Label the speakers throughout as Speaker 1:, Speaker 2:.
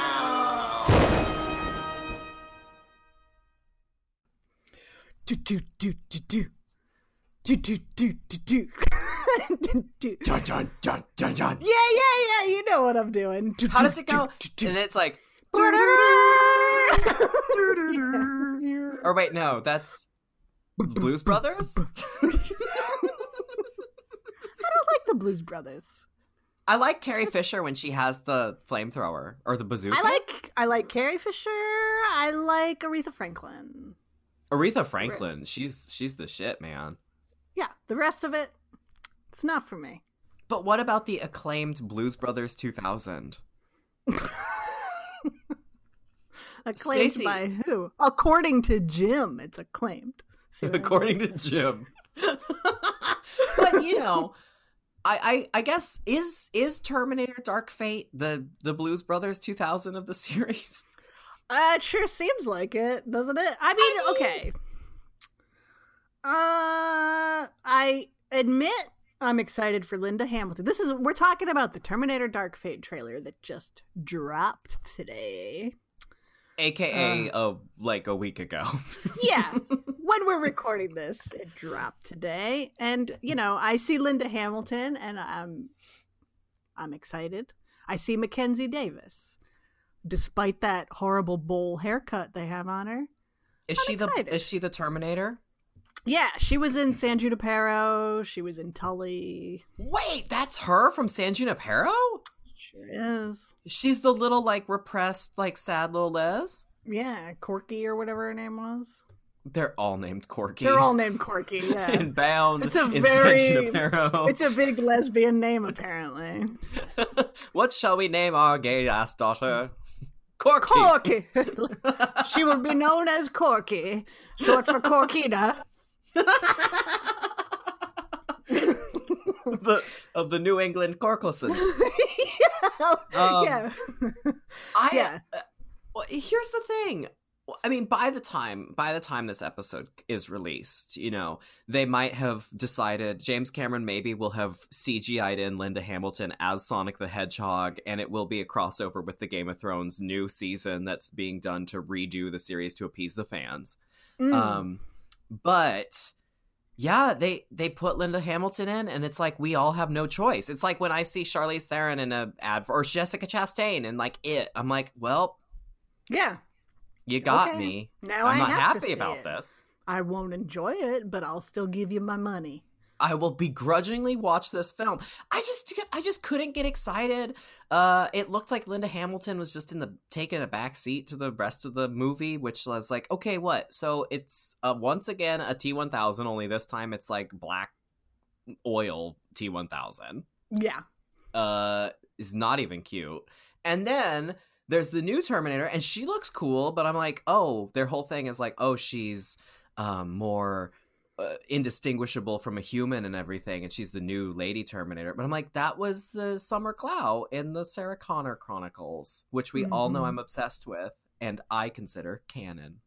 Speaker 1: of
Speaker 2: Do do do do do. Do do do do do. Do.
Speaker 3: Dun, dun, dun, dun, dun.
Speaker 2: Yeah, yeah, yeah. You know what I'm doing.
Speaker 4: How does it go?
Speaker 2: do, do,
Speaker 4: And it's like, or wait, no, that's Blues Brothers?
Speaker 2: I don't like the Blues Brothers.
Speaker 4: I like Carrie Fisher when she has the flamethrower or the bazooka.
Speaker 1: I like I like Carrie Fisher. I like Aretha Franklin.
Speaker 4: Aretha Franklin. She's she's the shit, man.
Speaker 1: Yeah, the rest of it, it's not for me.
Speaker 4: But what about the acclaimed Blues Brothers 2000?
Speaker 1: Acclaimed
Speaker 4: Stacey.
Speaker 1: by who? According to Jim, it's acclaimed. See what I mean?
Speaker 4: According to Jim. but you know, I, I I guess is is Terminator Dark Fate the the Blues Brothers 2000 of the series?
Speaker 1: Uh, it sure seems like it, doesn't it? I mean, okay. Uh, I admit I'm excited for Linda Hamilton. This is we're talking about the Terminator Dark Fate trailer that just dropped today.
Speaker 4: AKA
Speaker 1: Uh.
Speaker 4: uh, like a week ago.
Speaker 1: Yeah, when we're recording this, it dropped today, and you know, I see Linda Hamilton, and I'm I'm excited. I see Mackenzie Davis, despite that horrible bowl haircut they have on her.
Speaker 4: Is
Speaker 1: I'm
Speaker 4: she
Speaker 1: excited.
Speaker 4: the is she the Terminator?
Speaker 1: Yeah, she was in San Junipero. She was in Tully.
Speaker 4: Wait, that's her from San Junipero?
Speaker 1: Sure is.
Speaker 4: She's the little like repressed like sad little Les.
Speaker 1: Yeah, Corky or whatever her name was.
Speaker 4: They're all named Corky.
Speaker 1: They're all named Corky. Yeah,
Speaker 4: in Bound.
Speaker 1: It's a
Speaker 4: in
Speaker 1: very- it's a big lesbian name apparently.
Speaker 4: what shall we name our gay ass daughter? Corky.
Speaker 1: Corky. she will be known as Corky, short for Corkina.
Speaker 4: the, of the New England Corclesons.
Speaker 1: yeah.
Speaker 4: Um,
Speaker 1: yeah.
Speaker 4: I,
Speaker 1: Yeah.
Speaker 4: uh, well, here's the thing. I mean, by the time by the time this episode is released, you know, they might have decided James Cameron maybe will have CGI'd in Linda Hamilton as Sonic the Hedgehog, and it will be a crossover with the Game of Thrones new season that's being done to redo the series to appease the fans.
Speaker 1: Mm.
Speaker 4: Um, but yeah, they they put Linda Hamilton in, and it's like we all have no choice. It's like when I see Charlize Theron in a ad or Jessica Chastain and like it, I'm like, well,
Speaker 1: yeah.
Speaker 4: you got
Speaker 1: Okay.
Speaker 4: me.
Speaker 1: Now
Speaker 4: I'm
Speaker 1: I
Speaker 4: not happy about
Speaker 1: it.
Speaker 4: this.
Speaker 1: I won't enjoy it, but I'll still give you my money.
Speaker 4: I will begrudgingly watch this film. I just I just couldn't get excited. Uh it looked like Linda Hamilton was just in the taking a back seat to the rest of the movie, which was like, okay, what? So it's uh, once again a T1000, only this time it's like black oil T1000.
Speaker 1: Yeah.
Speaker 4: Uh is not even cute. And then there's the new Terminator and she looks cool, but I'm like, "Oh, their whole thing is like, oh, she's um more uh, indistinguishable from a human and everything and she's the new lady terminator but i'm like that was the Summer Glau in the sarah connor chronicles which we all know
Speaker 1: Mhm.
Speaker 4: i'm obsessed with and i consider canon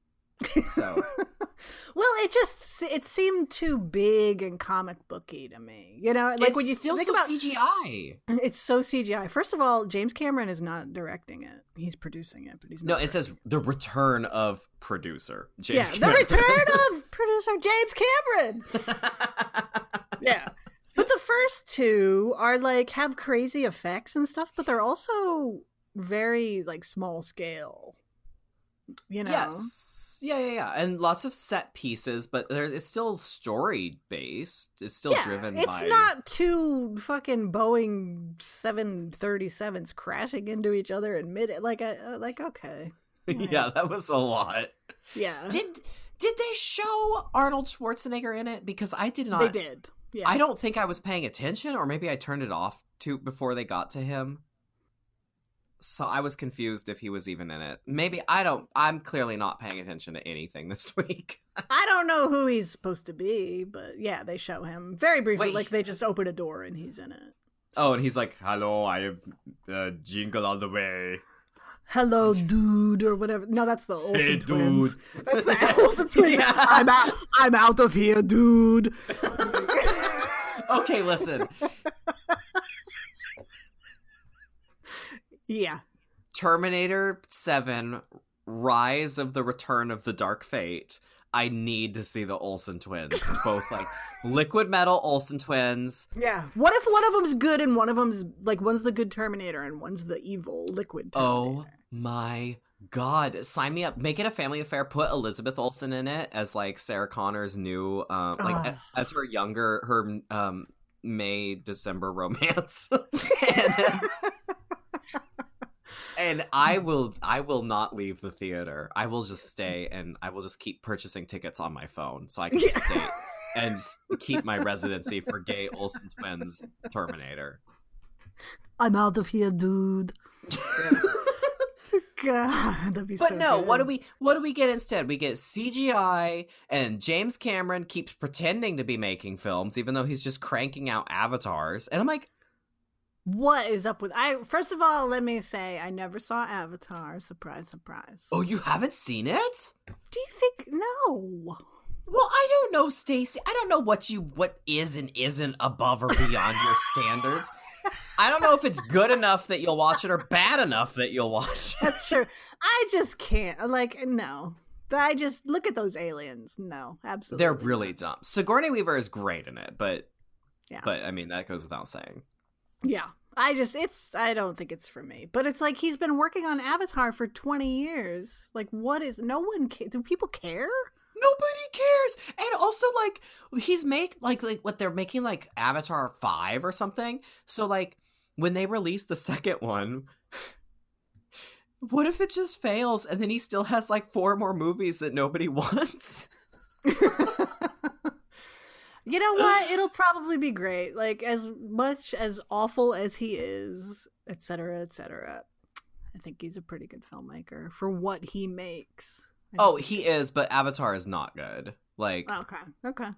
Speaker 4: so
Speaker 1: well, it just it seemed too big and comic booky to me. You know, like
Speaker 4: it's
Speaker 1: when you
Speaker 4: still
Speaker 1: think
Speaker 4: so
Speaker 1: about
Speaker 4: cgi
Speaker 1: it's so CGI. First of all, James Cameron is not directing it; he's producing it, but he's
Speaker 4: no it says the return of producer james
Speaker 1: yeah,
Speaker 4: Cameron.
Speaker 1: the return of producer James Cameron. Yeah. But the first two are like have crazy effects and stuff, but they're also very like small scale. You know.
Speaker 4: Yes. Yeah, yeah, yeah. And lots of set pieces, but there, it's still story based. It's still
Speaker 1: yeah,
Speaker 4: driven
Speaker 1: it's
Speaker 4: by.
Speaker 1: not two fucking Boeing 737s crashing into each other in mid like I uh, like okay.
Speaker 4: yeah, that was a lot.
Speaker 1: Yeah.
Speaker 4: Did did they show Arnold Schwarzenegger in it? Because I did not.
Speaker 1: they did. Yeah.
Speaker 4: I don't think I was paying attention, or maybe I turned it off to before they got to him. So I was confused if he was even in it. Maybe I don't. I'm clearly not paying attention to anything this week.
Speaker 1: I don't know who he's supposed to be, but yeah, they show him very briefly.
Speaker 4: Wait.
Speaker 1: Like they just open a door and he's in it.
Speaker 4: Oh, and he's like, "Hello, I am uh, Jingle All the Way."
Speaker 1: Hello, dude, or whatever. No, that's the Olsen
Speaker 4: Hey,
Speaker 1: twins.
Speaker 4: dude.
Speaker 1: That's the Olsen twins.
Speaker 4: Yeah.
Speaker 1: I'm out. I'm out of here, dude.
Speaker 4: Okay, listen.
Speaker 1: Yeah.
Speaker 4: Terminator 7 Rise of the Return of the Dark Fate. I need to see the Olsen twins. Both like liquid metal Olsen twins.
Speaker 1: Yeah. What if one of them's good and one of them's like one's the good Terminator and one's the evil liquid
Speaker 4: Oh my god. Sign me up. Make it a family affair. Put Elizabeth Olsen in it as like Sarah Connor's new um like a- as her younger her um May December romance. and then and I will I will not leave the theater. I will just stay and I will just keep purchasing tickets on my phone so I can stay and keep my residency for gay Olsen twins Terminator.
Speaker 1: I'm out of here, dude. God, that'd be
Speaker 4: But
Speaker 1: so
Speaker 4: no, what do we what do we get instead? We get CGI and James Cameron keeps pretending to be making films even though he's just cranking out avatars. And I'm like,
Speaker 1: What is up with I first of all, let me say I never saw Avatar. Surprise, surprise.
Speaker 4: "Oh, you haven't seen it?"
Speaker 1: Do you think no?
Speaker 4: Well, I don't know, Stacy. I don't know what you what is and isn't above or beyond your standards. I don't know if it's good enough that you'll watch it or bad enough that you'll watch it.
Speaker 1: That's true. I just can't. Like, no. I just look at those aliens. No, absolutely.
Speaker 4: They're really dumb. Sigourney Weaver is great in it, but
Speaker 1: Yeah.
Speaker 4: but I mean that goes without saying.
Speaker 1: Yeah. I just it's I don't think it's for me. But it's like he's been working on Avatar for 20 years. Like what is no one ca- do people care?
Speaker 4: Nobody cares. And also like he's make like like what they're making like Avatar 5 or something. So like when they release the second one what if it just fails and then he still has like four more movies that nobody wants?
Speaker 1: you know what? It'll probably be great. Like as much as awful as he is, etc., etc. I think he's a pretty good filmmaker for what he makes.
Speaker 4: Oh, he is, but Avatar is not good. Like
Speaker 1: Okay. Okay.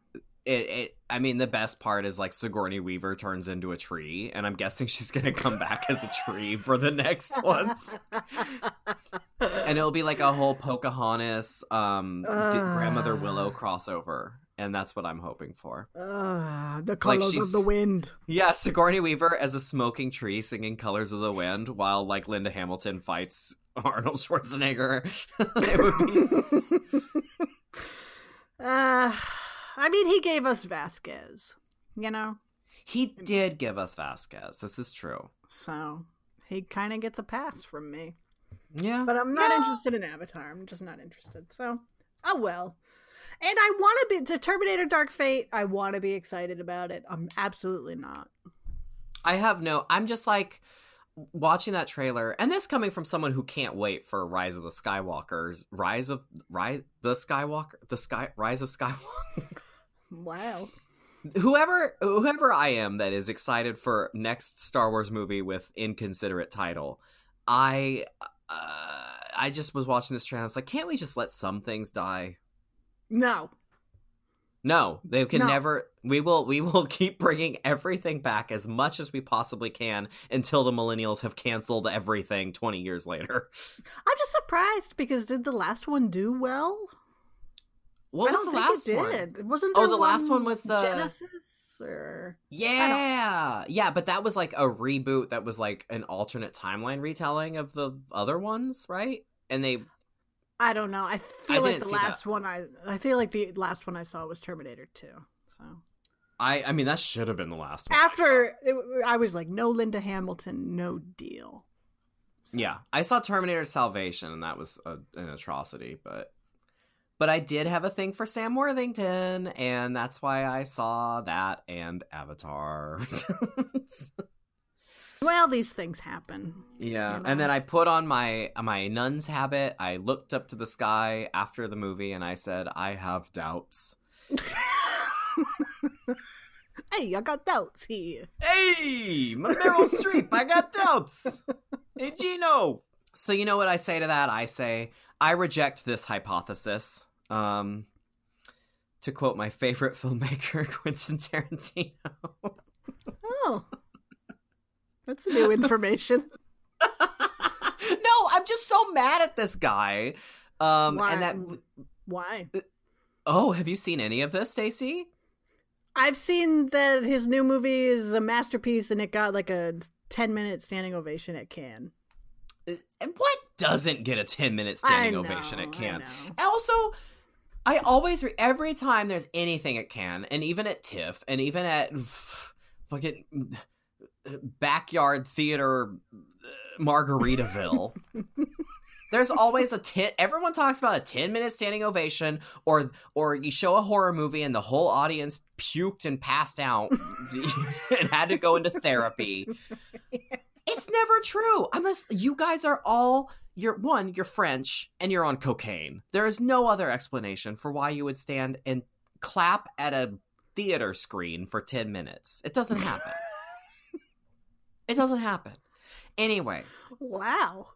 Speaker 4: it, it I mean the best part is like Sigourney Weaver turns into a tree and I'm guessing she's going to come back as a tree for the next ones. and it'll be like a whole Pocahontas um D- grandmother Willow crossover and that's what I'm hoping for.
Speaker 1: Ah, the colors
Speaker 4: she's-
Speaker 1: of the wind.
Speaker 4: Yeah, Sigourney Weaver as a smoking tree singing Colors of the Wind while like Linda Hamilton fights Arnold Schwarzenegger. it would be
Speaker 1: Uh, I mean, he gave us Vasquez, you know,
Speaker 4: He did give us Vasquez. This is true.
Speaker 1: so he kind of gets a pass from me.
Speaker 4: Yeah.
Speaker 1: But I'm not
Speaker 4: No.
Speaker 1: interested in Avatar. I'm just not interested. So, oh well. And I want to be to Terminator Dark Fate. I want to be excited about it. I'm absolutely not.
Speaker 4: I have no. I'm just like watching that trailer, and this coming from someone who can't wait for Rise of the Skywalkers, Rise of Rise the Skywalker, the Sky Rise of Skywalker.
Speaker 1: Wow.
Speaker 4: whoever whoever I am that is excited for next Star Wars movie with inconsiderate title, I uh, I just was watching this trailer. I was like, can't we just let some things die?
Speaker 1: No.
Speaker 4: No, they can
Speaker 1: No.
Speaker 4: never. We will. We will keep bringing everything back as much as we possibly can until the millennials have canceled everything. Twenty years later.
Speaker 1: I'm just surprised because did the last one do well?
Speaker 4: What
Speaker 1: I
Speaker 4: was
Speaker 1: don't
Speaker 4: the
Speaker 1: think
Speaker 4: last
Speaker 1: it
Speaker 4: one?
Speaker 1: did. Wasn't
Speaker 4: Oh,
Speaker 1: there
Speaker 4: the last one was the-
Speaker 1: Genesis or
Speaker 4: Yeah, yeah, but that was like a reboot. That was like an alternate timeline retelling of the other ones, right? And they
Speaker 1: I don't know. I feel like the
Speaker 4: see that.
Speaker 1: last one I I feel like the last one I saw was Terminator 2. So
Speaker 4: I I mean that should have been the last one.
Speaker 1: after it, I was like no Linda Hamilton, no deal.
Speaker 4: Yeah, I saw Terminator Salvation and that was a, an atrocity, but but I did have a thing for Sam Worthington and that's why I saw that and Avatar.
Speaker 1: Well, these things happen.
Speaker 4: yeah,
Speaker 1: You know?
Speaker 4: and then I put on my my nun's habit. I looked up to the sky after the movie and I said, "I have doubts."
Speaker 1: hey, I got doubts here.
Speaker 4: Hey, my Meryl Streep, I got doubts. Hey, Gino. So you know what I say to that? I say I reject this hypothesis. Um, to quote my favorite filmmaker, Quentin Tarantino.
Speaker 1: Oh, that's new information.
Speaker 4: no, I'm just so mad at this guy. Um,
Speaker 1: Why?
Speaker 4: and that.
Speaker 1: Why?
Speaker 4: Oh, have you seen any of this, Stacy?
Speaker 1: I've seen that his new movie is a masterpiece, and it got like a ten-minute standing ovation at Cannes.
Speaker 4: And Uh, what doesn't get a 10 minute standing
Speaker 1: know,
Speaker 4: ovation at
Speaker 1: I
Speaker 4: Cannes? And also, I always, re- every time there's anything at Cannes, and even at TIFF, and even at fucking backyard theater uh, Margaritaville, there's always a 10, everyone talks about a 10 minute standing ovation, or, or you show a horror movie and the whole audience puked and passed out and had to go into therapy. It's never true. Unless you guys are all you're one, you're French and you're on cocaine. There is no other explanation for why you would stand and clap at a theater screen for 10 minutes. It doesn't happen. It doesn't happen. Anyway,
Speaker 1: Wow.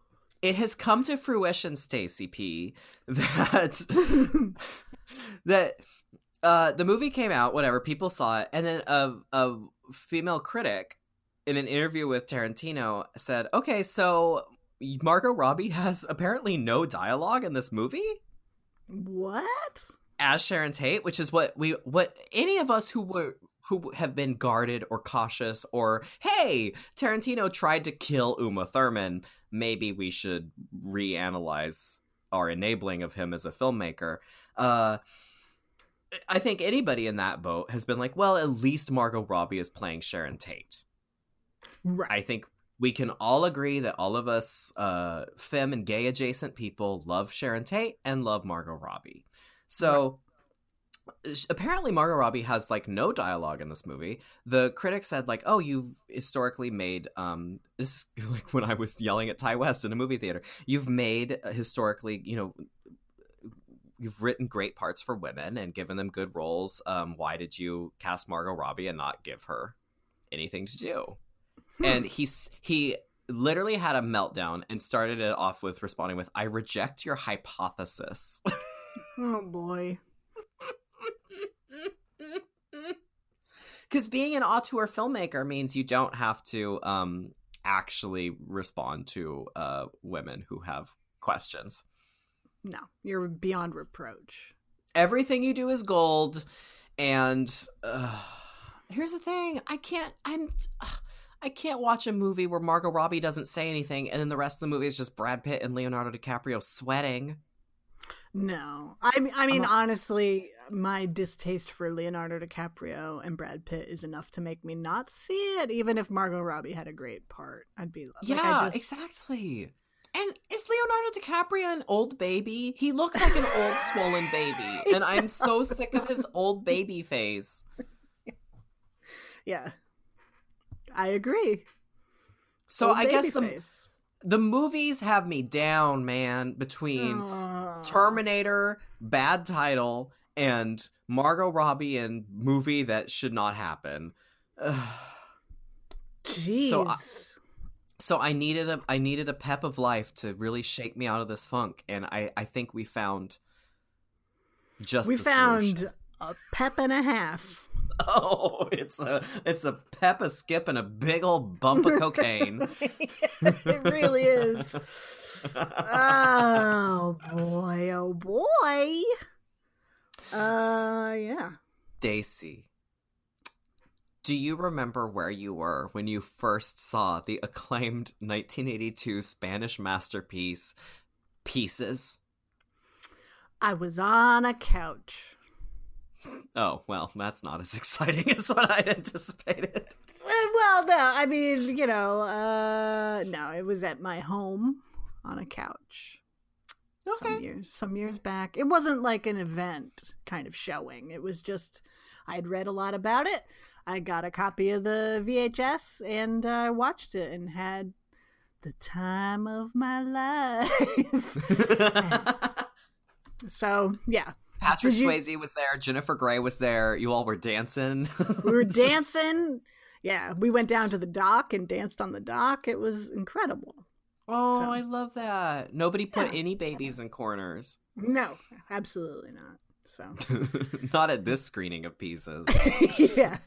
Speaker 4: it has come to fruition, Stacy P, that that uh, the movie came out, whatever, people saw it, and then a, a female critic in an interview with Tarantino said, "Okay, so Margot Robbie has apparently no dialogue in this movie."
Speaker 1: What?
Speaker 4: as Sharon Tate, which is what we what any of us who were who have been guarded or cautious or hey, Tarantino tried to kill Uma Thurman, maybe we should reanalyze our enabling of him as a filmmaker. Uh I think anybody in that boat has been like, well, at least Margot Robbie is playing Sharon Tate.
Speaker 1: Right.
Speaker 4: I think we can all agree that all of us uh femme and gay adjacent people love Sharon Tate and love Margot Robbie. So apparently Margot Robbie has like no dialogue in this movie. The critics said like, "Oh, you've historically made um this is like when I was yelling at Ti West in a movie theater. You've made uh, historically, you know, you've written great parts for women and given them good roles. Um why did you cast Margot Robbie and not give her anything to do?" and he's he literally had a meltdown and started it off with responding with i reject your hypothesis
Speaker 1: oh boy.
Speaker 4: Because being an auteur filmmaker means you don't have to um actually respond to uh women who have questions
Speaker 1: No, you're beyond reproach.
Speaker 4: everything you do is gold and uh, here's the thing i can't i'm i can't watch a movie where margot robbie doesn't say anything and then the rest of the movie is just brad pitt and leonardo dicaprio sweating
Speaker 1: No, I mean, I mean,
Speaker 4: not-
Speaker 1: honestly, my distaste for Leonardo DiCaprio and Brad Pitt is enough to make me not see it. Even if Margot Robbie had a great part, I'd be like,
Speaker 4: yeah
Speaker 1: I just,
Speaker 4: exactly and is leonardo dicaprio an old baby he looks like an old swollen baby and i'm so sick of his old baby face
Speaker 1: yeah, I agree.
Speaker 4: so
Speaker 1: Old
Speaker 4: i guess the
Speaker 1: face.
Speaker 4: the movies have me down man between
Speaker 1: Aw.
Speaker 4: Terminator, bad title, and Margot Robbie in movie that should not happen. Ugh.
Speaker 1: Jeez.
Speaker 4: So I- so I needed a I needed a pep of life to really shake me out of this funk, and I I think we found just
Speaker 1: we found
Speaker 4: solution.
Speaker 1: a pep and a half.
Speaker 4: Oh, it's a it's a pep, a skip, and a big old bump of cocaine.
Speaker 1: it really is. Oh boy, oh boy. Uh, yeah.
Speaker 4: Daisy, do you remember where you were when you first saw the acclaimed 1982 Spanish masterpiece, Pieces?
Speaker 1: I was on a couch.
Speaker 4: Oh, well, that's not as exciting as what I'd anticipated.
Speaker 1: Uh, Well, no, I mean, you know, uh, no, it was at my home on a couch. Some years, some years back. It wasn't like an event kind of showing. It was just I'd read a lot about it. I got a copy of the VHS and I watched it and had the time of my life. so yeah,
Speaker 4: Patrick
Speaker 1: Did you-
Speaker 4: Swayze was there. Jennifer Grey was there. You all were dancing.
Speaker 1: we were dancing. Yeah, we went down to the dock and danced on the dock. It was incredible.
Speaker 4: Oh,
Speaker 1: So-
Speaker 4: I love that. Nobody put
Speaker 1: Yeah.
Speaker 4: any babies in corners.
Speaker 1: No, absolutely not. So,
Speaker 4: Not at this screening of pieces.
Speaker 1: yeah.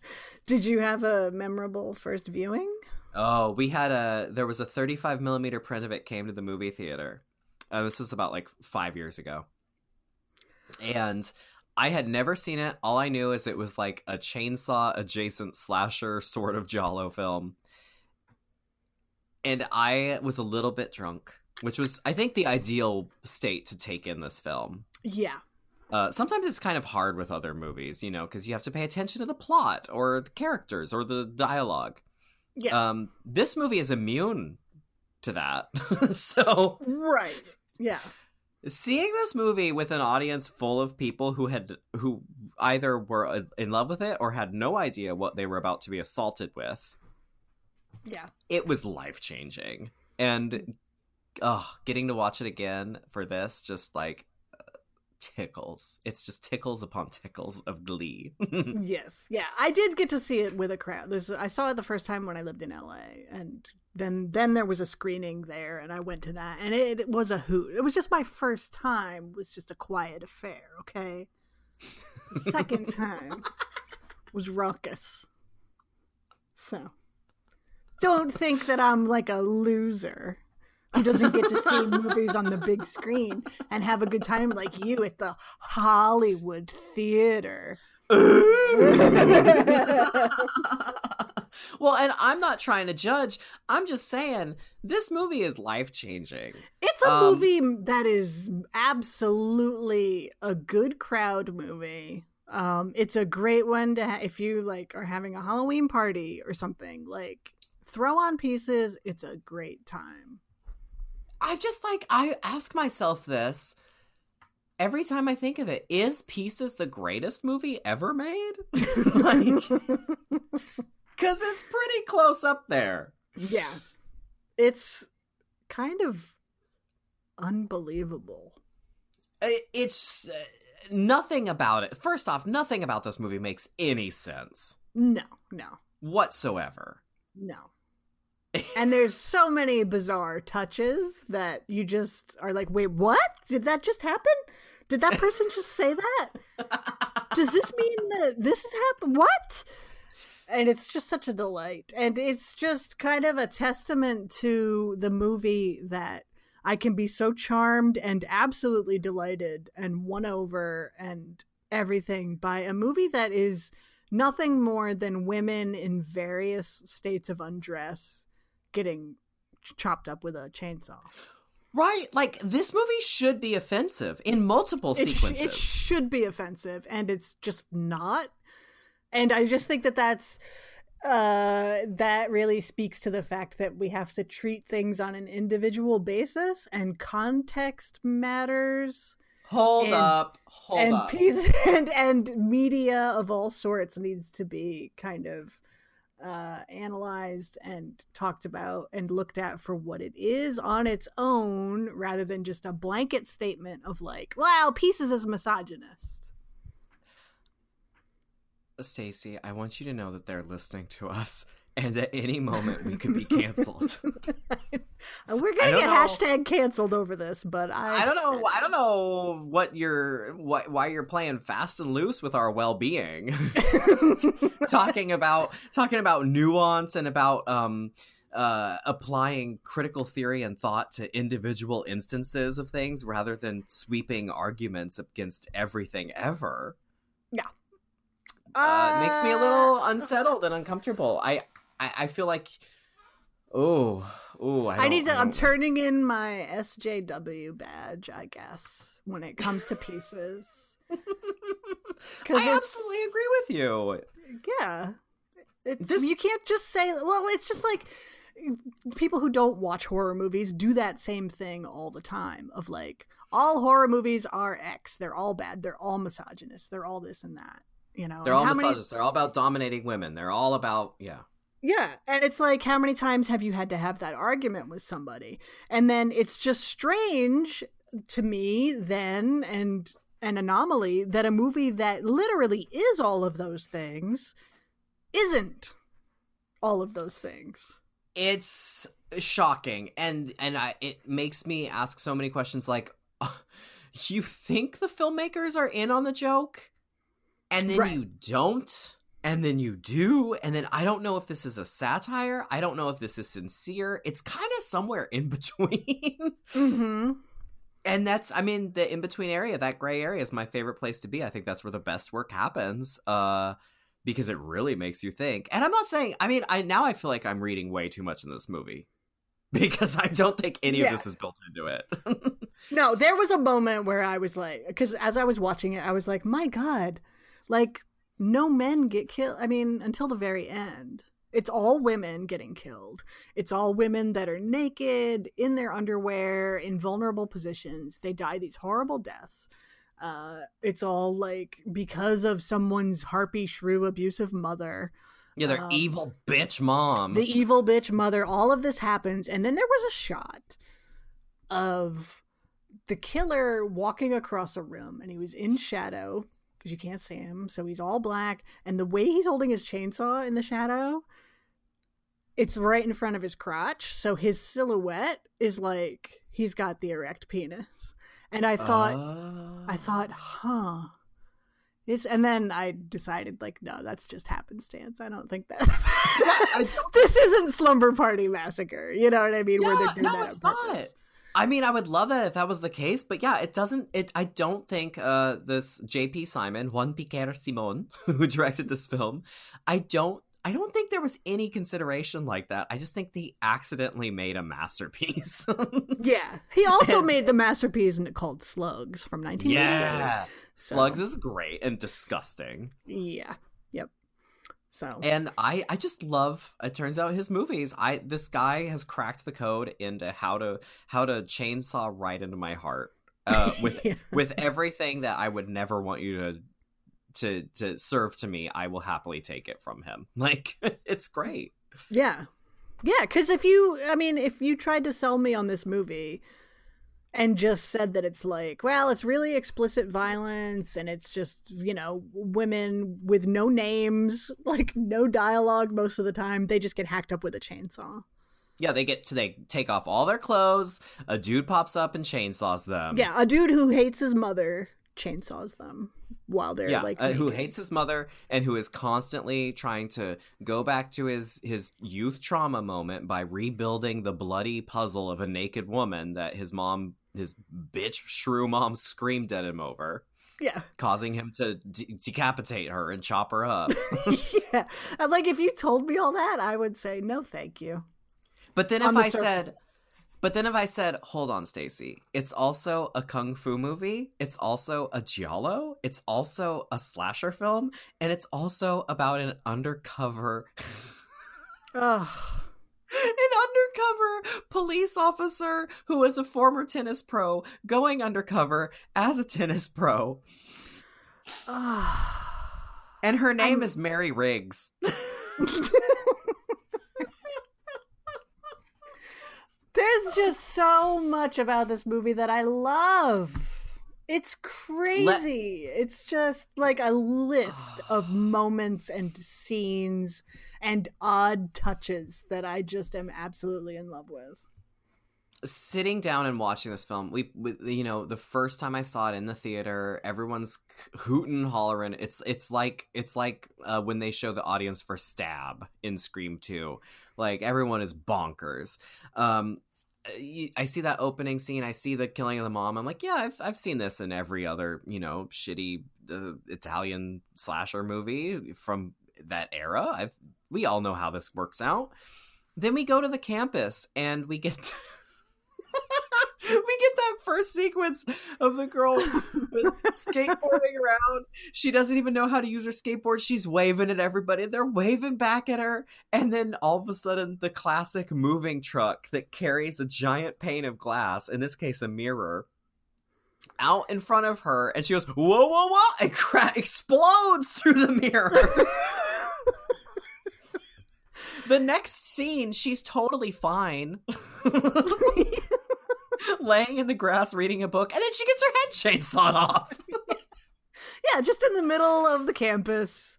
Speaker 1: Did you have a memorable first viewing?
Speaker 4: Oh, we had a there was a 35 millimeter print of it came to the movie theater. Uh, this was about like five years ago, and I had never seen it. All I knew is it was like a chainsaw adjacent slasher sort of giallo film, and I was a little bit drunk, which was I think the ideal state to take in this film.
Speaker 1: Yeah.
Speaker 4: Uh, sometimes it's kind of hard with other movies, you know, because you have to pay attention to the plot or the characters or the dialogue.
Speaker 1: Yeah.
Speaker 4: Um, this movie is immune to that. so
Speaker 1: right. Yeah.
Speaker 4: seeing this movie with an audience full of people who had who either were in love with it or had no idea what they were about to be assaulted with,
Speaker 1: Yeah.
Speaker 4: it was life changing. And oh, getting to watch it again for this just like tickles. It's just tickles upon tickles of glee.
Speaker 1: Yes. Yeah. I did get to see it with a crowd. There's I saw it the first time when I lived in LA and then then there was a screening there and I went to that and it, it was a hoot. It was just my first time it was just a quiet affair, okay? The second time was raucous. So don't think that I'm like a loser who doesn't get to see movies on the big screen and have a good time like you at the Hollywood theater.
Speaker 4: well, and I'm not trying to judge. I'm just saying this movie is life changing.
Speaker 1: It's a
Speaker 4: Um,
Speaker 1: movie that is absolutely a good crowd movie. Um, it's a great one to ha- if you like are having a Halloween party or something. Like throw on pieces. It's a great time.
Speaker 4: I just like I ask myself this every time I think of it. Is Pieces the greatest movie ever made? like, cuz it's pretty close up there.
Speaker 1: yeah, it's kind of unbelievable.
Speaker 4: It's uh, nothing about it. First off, nothing about this movie makes any sense
Speaker 1: No, no,
Speaker 4: whatsoever.
Speaker 1: no. And there's so many bizarre touches that you just are like, wait, what? Did that just happen? Did that person just say that? Does this mean that this has happened? What? And it's just such a delight. And it's just kind of a testament to the movie that I can be so charmed and absolutely delighted and won over and everything by a movie that is nothing more than women in various states of undress getting chopped up with a chainsaw.
Speaker 4: Right, like this movie should be offensive in multiple
Speaker 1: It, sh-
Speaker 4: sequences.
Speaker 1: it should be offensive, and it's just not. And I just think that that's uh that really speaks to the fact that we have to treat things on an individual basis and context matters
Speaker 4: hold
Speaker 1: and-
Speaker 4: up, hold
Speaker 1: and
Speaker 4: up.
Speaker 1: piece and and media of all sorts needs to be kind of uh analyzed and talked about and looked at for what it is on its own rather than just a blanket statement of like well pieces is misogynist.
Speaker 4: Stacy, I want you to know that they're listening to us, and at any moment we could be canceled.
Speaker 1: we're gonna get
Speaker 4: know.
Speaker 1: hashtag canceled over this but i
Speaker 4: I don't know. I don't know what you're, what, why you're playing fast and loose with our well-being. talking about talking about nuance and about um uh applying critical theory and thought to individual instances of things rather than sweeping arguments against everything ever. uh, it makes me a little unsettled and uncomfortable. I I, I feel like oh oh I,
Speaker 1: I, need to. I'm turning in my SJW badge, I guess, when it comes to pieces.
Speaker 4: I absolutely agree with you.
Speaker 1: Yeah, it's,
Speaker 4: This-
Speaker 1: you can't just say. Well, it's just like people who don't watch horror movies do that same thing all the time. Of like, all horror movies are X. They're all bad. They're all misogynist. They're all this and that. You know,
Speaker 4: They're all
Speaker 1: how many-
Speaker 4: They're all about dominating women. They're all about yeah.
Speaker 1: Yeah, and it's like how many times have you had to have that argument with somebody? And then it's just strange to me then and an anomaly that a movie that literally is all of those things isn't all of those things.
Speaker 4: it's shocking and and I it makes me ask so many questions like you think the filmmakers are in on the joke and then
Speaker 1: Right.
Speaker 4: you don't and then you do and then I don't know if this is a satire I don't know if this is sincere it's kind of somewhere in between
Speaker 1: Mm-hmm.
Speaker 4: and that's I mean the in between area that gray area is my favorite place to be I think that's where the best work happens uh because it really makes you think and I'm not saying I mean I now I feel like I'm reading way too much in this movie because I don't think any
Speaker 1: Yeah.
Speaker 4: of this is built into it
Speaker 1: No, there was a moment where I was like, because as I was watching it, I was like, my God, like, no men get killed. I mean, until the very end. It's all women getting killed. It's all women that are naked, in their underwear, in vulnerable positions. They die these horrible deaths. Uh, it's all like because of someone's harpy, shrew, abusive mother.
Speaker 4: yeah they're
Speaker 1: Um,
Speaker 4: evil bitch mom
Speaker 1: the evil bitch mother all of this happens and then there was a shot of the killer walking across a room and he was in shadow because you can't see him so he's all black and the way he's holding his chainsaw in the shadow it's right in front of his crotch so his silhouette is like he's got the erect penis and i thought
Speaker 4: Oh.
Speaker 1: i ah. thought huh it's, and then I decided, like, no, that's just happenstance. I don't think that's.
Speaker 4: I
Speaker 1: this isn't Slumber Party Massacre. You know what I mean? Where
Speaker 4: Yeah,
Speaker 1: they're doing
Speaker 4: no,
Speaker 1: that
Speaker 4: it's not.
Speaker 1: purpose.
Speaker 4: I mean, I would love that if that was the case, but yeah, it doesn't. It I don't think uh this J.P. Simon, Juan Piquer Simon, who directed this film, I don't. I don't think there was any consideration like that. I just think they accidentally made a masterpiece.
Speaker 1: Yeah. He also made the masterpiece called Slugs from 1988.
Speaker 4: yeah,
Speaker 1: So-
Speaker 4: Slugs is great and disgusting.
Speaker 1: Yeah. Yep. So.
Speaker 4: And I, I just love. It turns out his movies. I this guy has cracked the code into how to how to chainsaw right into my heart. Uh, with
Speaker 1: Yeah.
Speaker 4: with everything that I would never want you to to to serve to me, I will happily take it from him. Like it's great.
Speaker 1: Yeah. Yeah, because if you, I mean, if you tried to sell me on this movie and just said that it's like, well, it's really explicit violence and it's just, you know, women with no names, like no dialogue most of the time, they just get hacked up with a chainsaw.
Speaker 4: Yeah, they get to they take off all their clothes. A dude pops up and chainsaws them.
Speaker 1: yeah, a dude who hates his mother chainsaws them while they're
Speaker 4: yeah,
Speaker 1: like
Speaker 4: uh, who hates his mother and who is constantly trying to go back to his his youth trauma moment by rebuilding the bloody puzzle of a naked woman that his mom his bitch shrew mom screamed at him over
Speaker 1: yeah.
Speaker 4: causing him to de- decapitate her and chop her up
Speaker 1: yeah. And like if you told me all that, I would say no thank you.
Speaker 4: but then
Speaker 1: On
Speaker 4: if
Speaker 1: the
Speaker 4: i
Speaker 1: surface.
Speaker 4: said but then if i said hold on stacy it's also a kung fu movie it's also a giallo it's also a slasher film and it's also about an undercover
Speaker 1: Ugh.
Speaker 4: An undercover police officer who is a former tennis pro going undercover as a tennis pro and her name
Speaker 1: I'm-
Speaker 4: is mary riggs
Speaker 1: There's just so much about this movie that I love. It's crazy. it's just like a list of moments and scenes and odd touches that I just am absolutely in love with.
Speaker 4: sitting down and watching this film we, we you know the first time i saw it in the theater everyone's hooting hollering it's it's like it's like uh, when they show the audience for stab in scream 2 like everyone is bonkers um I see that opening scene. I see the killing of the mom. I'm like, yeah, I've I've seen this in every other you know shitty uh, Italian slasher movie from that era. I've we all know how this works out. Then we go to the campus and we get we get that first sequence of the girl skateboarding around. She doesn't even know how to use her skateboard. She's waving at everybody. They're waving back at her. And then all of a sudden, the classic moving truck that carries a giant pane of glass, in this case, a mirror, out in front of her. And she goes, whoa, whoa, whoa, and cra- explodes through the mirror. the next scene, she's totally fine. laying in the grass reading a book, and then she gets her head chainsawed off.
Speaker 1: Yeah, just in the middle of the campus.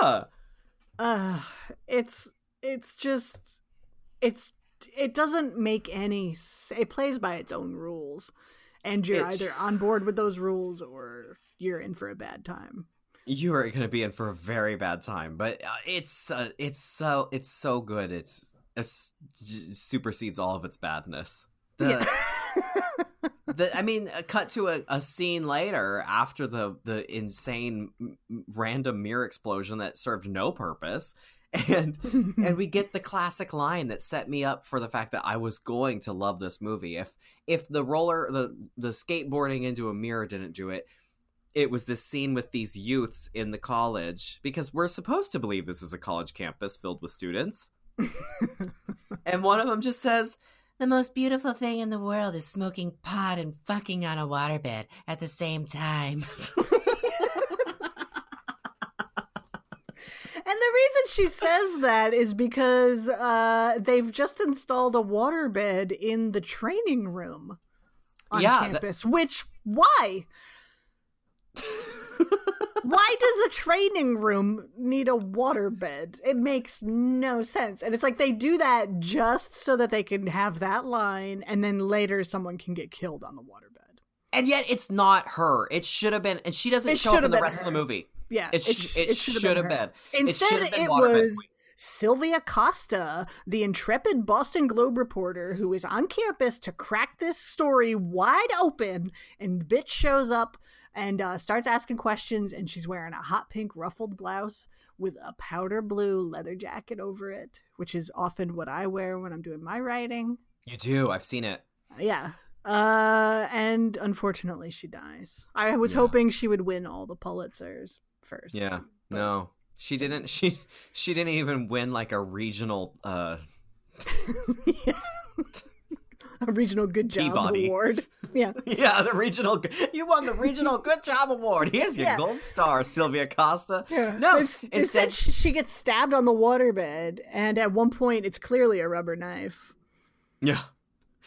Speaker 4: yeah.
Speaker 1: Uh, it's it's just it's it doesn't make any. It plays by its own rules, and you're
Speaker 4: It-
Speaker 1: either on board with those rules or you're in for a bad time.
Speaker 4: you are going to be in for a very bad time but uh, it's uh, it's so it's so good it's, it's j- supersedes all of its badness the,
Speaker 1: Yeah.
Speaker 4: the i mean uh, cut to a, a scene later after the the insane random mirror explosion that served no purpose and and we get the classic line that set me up for the fact that I was going to love this movie. If if the roller the the skateboarding into a mirror didn't do it, it was this scene with these youths in the college because we're supposed to believe this is a college campus filled with students. and one of them just says,
Speaker 3: The most beautiful thing in the world is smoking pot and fucking on a waterbed at the same time.
Speaker 1: And the reason she says that is because uh, they've just installed a waterbed in the training room on
Speaker 4: Yeah, that-
Speaker 1: campus. Which why? why does a training room need a waterbed? It makes no sense. And it's like they do that just so that they can have that line, and then later someone can get killed on the waterbed.
Speaker 4: and yet it's not her. It should have been, and she doesn't
Speaker 1: It
Speaker 4: show up in the
Speaker 1: been
Speaker 4: rest of the movie.
Speaker 1: Yeah,
Speaker 4: It, sh- it,
Speaker 1: should
Speaker 4: should have
Speaker 1: her.
Speaker 4: been.
Speaker 1: Instead,
Speaker 4: it, been
Speaker 1: it was
Speaker 4: Queen.
Speaker 1: Sylvia Costa, the intrepid Boston Globe reporter who is on campus to crack this story wide open. And bitch shows up and uh, starts asking questions, and she's wearing a hot pink ruffled blouse with a powder blue leather jacket over it, which is often what I wear when I'm doing my writing.
Speaker 4: You do. I've seen it.
Speaker 1: Yeah. Uh, and unfortunately, she dies. I was
Speaker 4: Yeah.
Speaker 1: hoping she would win all the Pulitzers first.
Speaker 4: Yeah.
Speaker 1: but-
Speaker 4: No. She didn't she she didn't even win like a regional uh
Speaker 1: a regional good job
Speaker 4: Peabody.
Speaker 1: award. Yeah.
Speaker 4: Yeah, the regional you won the regional good job award. Here's your
Speaker 1: Yeah.
Speaker 4: gold star, Sylvia Costa.
Speaker 1: Yeah.
Speaker 4: No,
Speaker 1: It's-
Speaker 4: instead
Speaker 1: instead she gets stabbed on the waterbed, and at one point it's clearly a rubber knife.
Speaker 4: Yeah.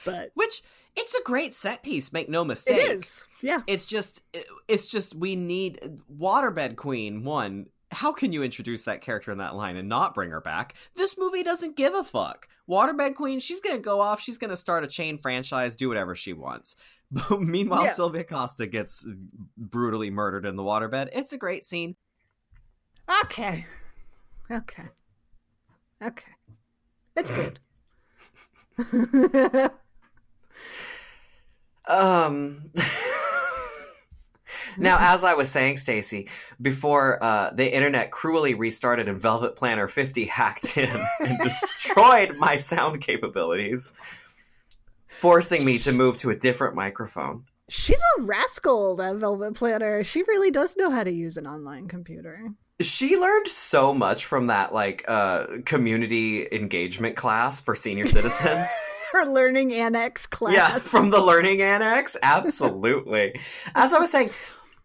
Speaker 1: But
Speaker 4: Which it's a great set piece, make no mistake.
Speaker 1: it is, yeah.
Speaker 4: It's just it's just we need Waterbed Queen one. How can you introduce that character in that line and not bring her back? This movie doesn't give a fuck. Waterbed Queen, she's gonna go off, she's gonna start a chain franchise, do whatever she wants. But meanwhile,
Speaker 1: Yeah.
Speaker 4: Sylvia Costa gets brutally murdered in the waterbed. It's a great scene.
Speaker 1: Okay, okay, okay. It's good.
Speaker 4: Um. now, as I was saying, Stacy, before uh, the internet cruelly restarted and Velvet Planner 50 hacked in and destroyed my sound capabilities, forcing me to move to a different microphone.
Speaker 1: She's a rascal, that Velvet Planner. She really does know how to use an online computer.
Speaker 4: She learned so much from that like uh, community engagement class for senior citizens.
Speaker 1: Her learning annex class.
Speaker 4: Yeah, from the learning annex. Absolutely. As I was saying,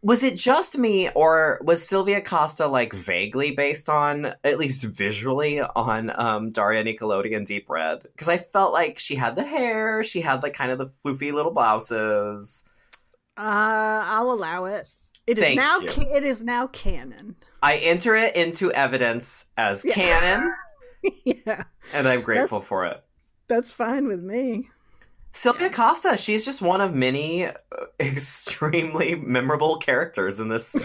Speaker 4: was it just me or was Sylvia Costa like vaguely based on, at least visually, on um, Daria Nicolodi Deep Red? Because I felt like she had the hair, she had like kind of the floofy little blouses.
Speaker 1: Uh, I'll allow it. It is
Speaker 4: Thank
Speaker 1: now.
Speaker 4: you.
Speaker 1: Ca- it is now canon.
Speaker 4: I enter it into evidence as
Speaker 1: Yeah.
Speaker 4: canon,
Speaker 1: yeah,
Speaker 4: and I'm grateful for it.
Speaker 1: that's fine with me.
Speaker 4: Sylvia Costa, she's just one of many uh, extremely memorable characters in this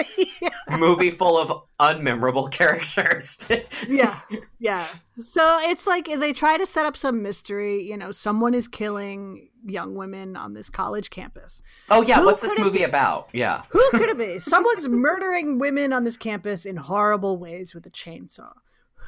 Speaker 4: movie full of unmemorable characters.
Speaker 1: yeah, yeah. So it's like they try to set up some mystery. You know, someone is killing young women on this college campus.
Speaker 4: oh yeah,
Speaker 1: Who
Speaker 4: what's this movie about? Yeah.
Speaker 1: Who could it be? Someone's murdering women on this campus in horrible ways with a chainsaw.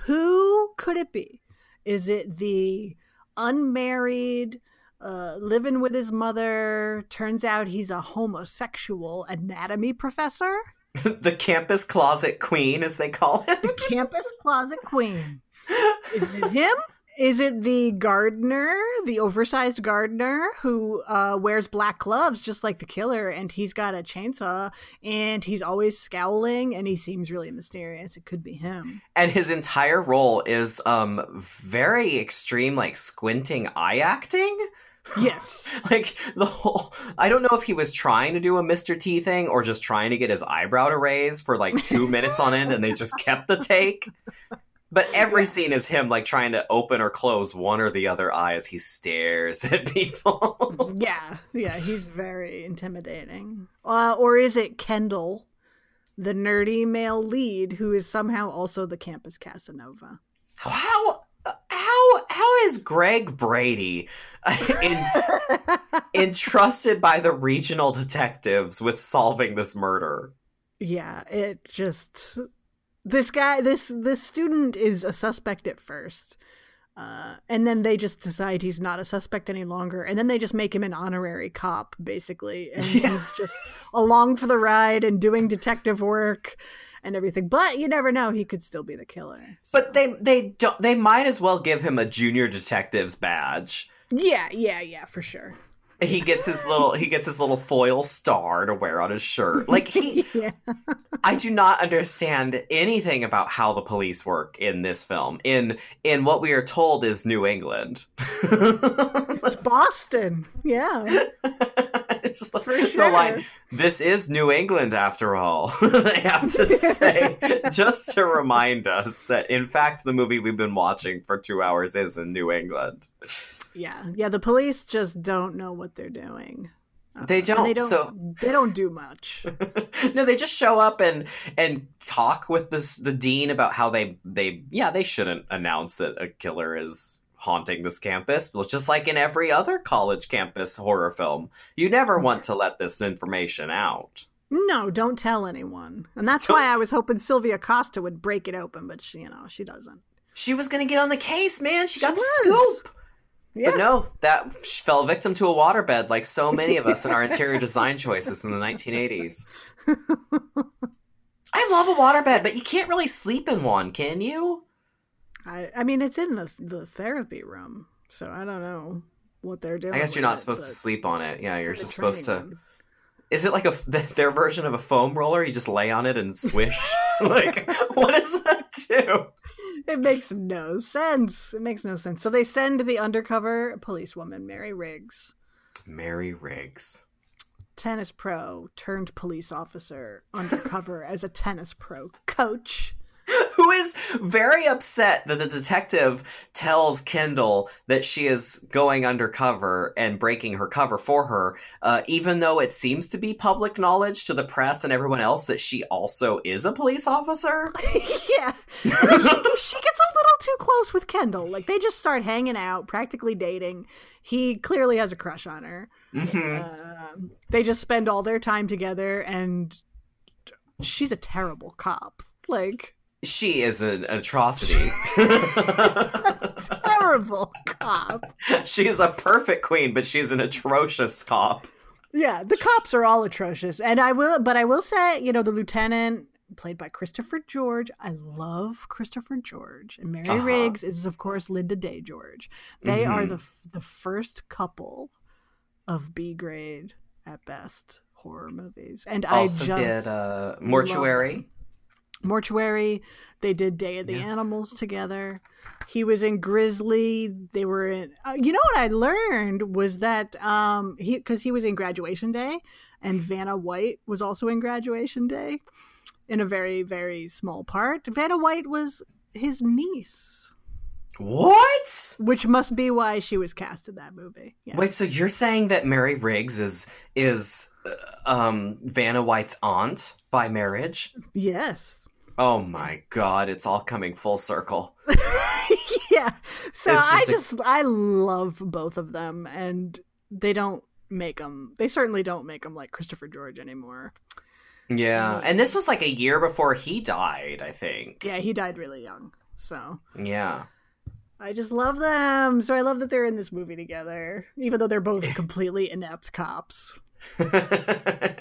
Speaker 1: Who could it be? Is it the unmarried, uh, living with his mother? Turns out he's a homosexual anatomy professor.
Speaker 4: the campus closet queen, as they call him.
Speaker 1: Campus closet queen. Is it him? Is it the gardener, the oversized gardener who uh, wears black gloves just like the killer, and he's got a chainsaw, and he's always scowling, and he seems really mysterious? It could be him.
Speaker 4: and his entire role is um very extreme, like squinting eye acting.
Speaker 1: Yes.
Speaker 4: Like the whole I don't know if he was trying to do a Mr. T thing or just trying to get his eyebrow to raise for like two minutes on end and they just kept the take. But every scene is him like trying to open or close one or the other eye as he stares at people.
Speaker 1: yeah, yeah, he's very intimidating. Uh, or is it Kendall, the nerdy male lead, who is somehow also the campus Casanova?
Speaker 4: how how how is Greg Brady in, entrusted by the regional detectives with solving this murder?
Speaker 1: Yeah, it just this guy this this student is a suspect at first. Uh, and then they just decide he's not a suspect any longer, and then they just make him an honorary cop, basically, and
Speaker 4: Yeah.
Speaker 1: he's just along for the ride and doing detective work and everything. But you never know; he could still be the killer.
Speaker 4: But they they don't they might as well give him a junior detective's badge.
Speaker 1: yeah, yeah, yeah, for sure.
Speaker 4: He gets his little he gets his little foil star to wear on his shirt. Like he
Speaker 1: yeah,
Speaker 4: I do not understand anything about how the police work in this film. In in what we are told is New England.
Speaker 1: it's Boston. Yeah,
Speaker 4: it's the,
Speaker 1: For
Speaker 4: the
Speaker 1: sure.
Speaker 4: line. This is New England, after all. they have to say just to remind us that, in fact, the movie we've been watching for two hours is in New England.
Speaker 1: Yeah, yeah. The police just don't know what they're doing. Uh,
Speaker 4: They don't,
Speaker 1: They don't.
Speaker 4: so-
Speaker 1: They don't do much.
Speaker 4: no, they just show up and and talk with this the dean about how they they yeah they shouldn't announce that a killer is haunting this campus. Just like in every other college campus horror film, you never want to let this information out.
Speaker 1: No, don't tell anyone. And that's
Speaker 4: Don't-
Speaker 1: why I was hoping Sylvia Costa would break it open, but she, you know, she doesn't.
Speaker 4: She was gonna get on the case, man. She
Speaker 1: She
Speaker 4: got the
Speaker 1: was.
Speaker 4: scoop.
Speaker 1: Yeah.
Speaker 4: But no, that fell victim to a waterbed, like so many of us in our interior design choices in the 1980s. I love a waterbed, but you can't really sleep in one, can you?
Speaker 1: I, I mean, it's in the the therapy room, so I don't know what they're doing.
Speaker 4: I guess you're not
Speaker 1: it,
Speaker 4: supposed to sleep on it. Yeah, you're just supposed to.
Speaker 1: room.
Speaker 4: Is it like a their version of a foam roller? You just lay on it and swish. like, what does that do?
Speaker 1: It makes no sense. It makes no sense. So they send the undercover policewoman, Mary Riggs,
Speaker 4: Mary Riggs.
Speaker 1: tennis pro turned police officer, undercover as a tennis pro coach.
Speaker 4: who is very upset that the detective tells Kendall that she is going undercover and breaking her cover for her, uh, even though it seems to be public knowledge to the press and everyone else that she also is a police officer.
Speaker 1: yeah. She, she gets a little too close with Kendall. Like they just start hanging out, practically dating. He clearly has a crush on her.
Speaker 4: hmm
Speaker 1: Um, they just spend all their time together, and she's a terrible cop. Like
Speaker 4: She is an atrocity.
Speaker 1: terrible cop.
Speaker 4: she's a perfect queen, but she's an atrocious cop.
Speaker 1: Yeah, the cops are all atrocious, and I will, but I will say, you know, the lieutenant played by Christopher George. I love Christopher George, and Mary
Speaker 4: Uh-huh.
Speaker 1: Riggs is of course Lynda Day George. They are
Speaker 4: Mhm.
Speaker 1: the the first couple of B grade at best horror movies, and
Speaker 4: Also
Speaker 1: I just
Speaker 4: did uh, Mortuary.
Speaker 1: Mortuary. They did Day of the
Speaker 4: Yeah.
Speaker 1: Animals together. He was in Grizzly. They were in. Uh, you know what I learned was that um he because he was in Graduation Day, and Vanna White was also in Graduation Day, in a very very small part. Vanna White was his niece,
Speaker 4: What?
Speaker 1: which must be why she was cast in that movie. Yeah.
Speaker 4: Wait, so you're saying that Mary Riggs is is uh, um Vanna White's aunt by marriage?
Speaker 1: Yes.
Speaker 4: Oh my god, it's all coming full circle.
Speaker 1: yeah. So
Speaker 4: It's
Speaker 1: I
Speaker 4: just a-
Speaker 1: just I love both of them, and they don't make them. They certainly don't make them like Christopher George anymore.
Speaker 4: Yeah,
Speaker 1: Mm.
Speaker 4: and this was like a year before he died, I think.
Speaker 1: Yeah, he died really young. So
Speaker 4: Yeah.
Speaker 1: I just love them. So I love that they're in this movie together, even though they're both completely inept cops.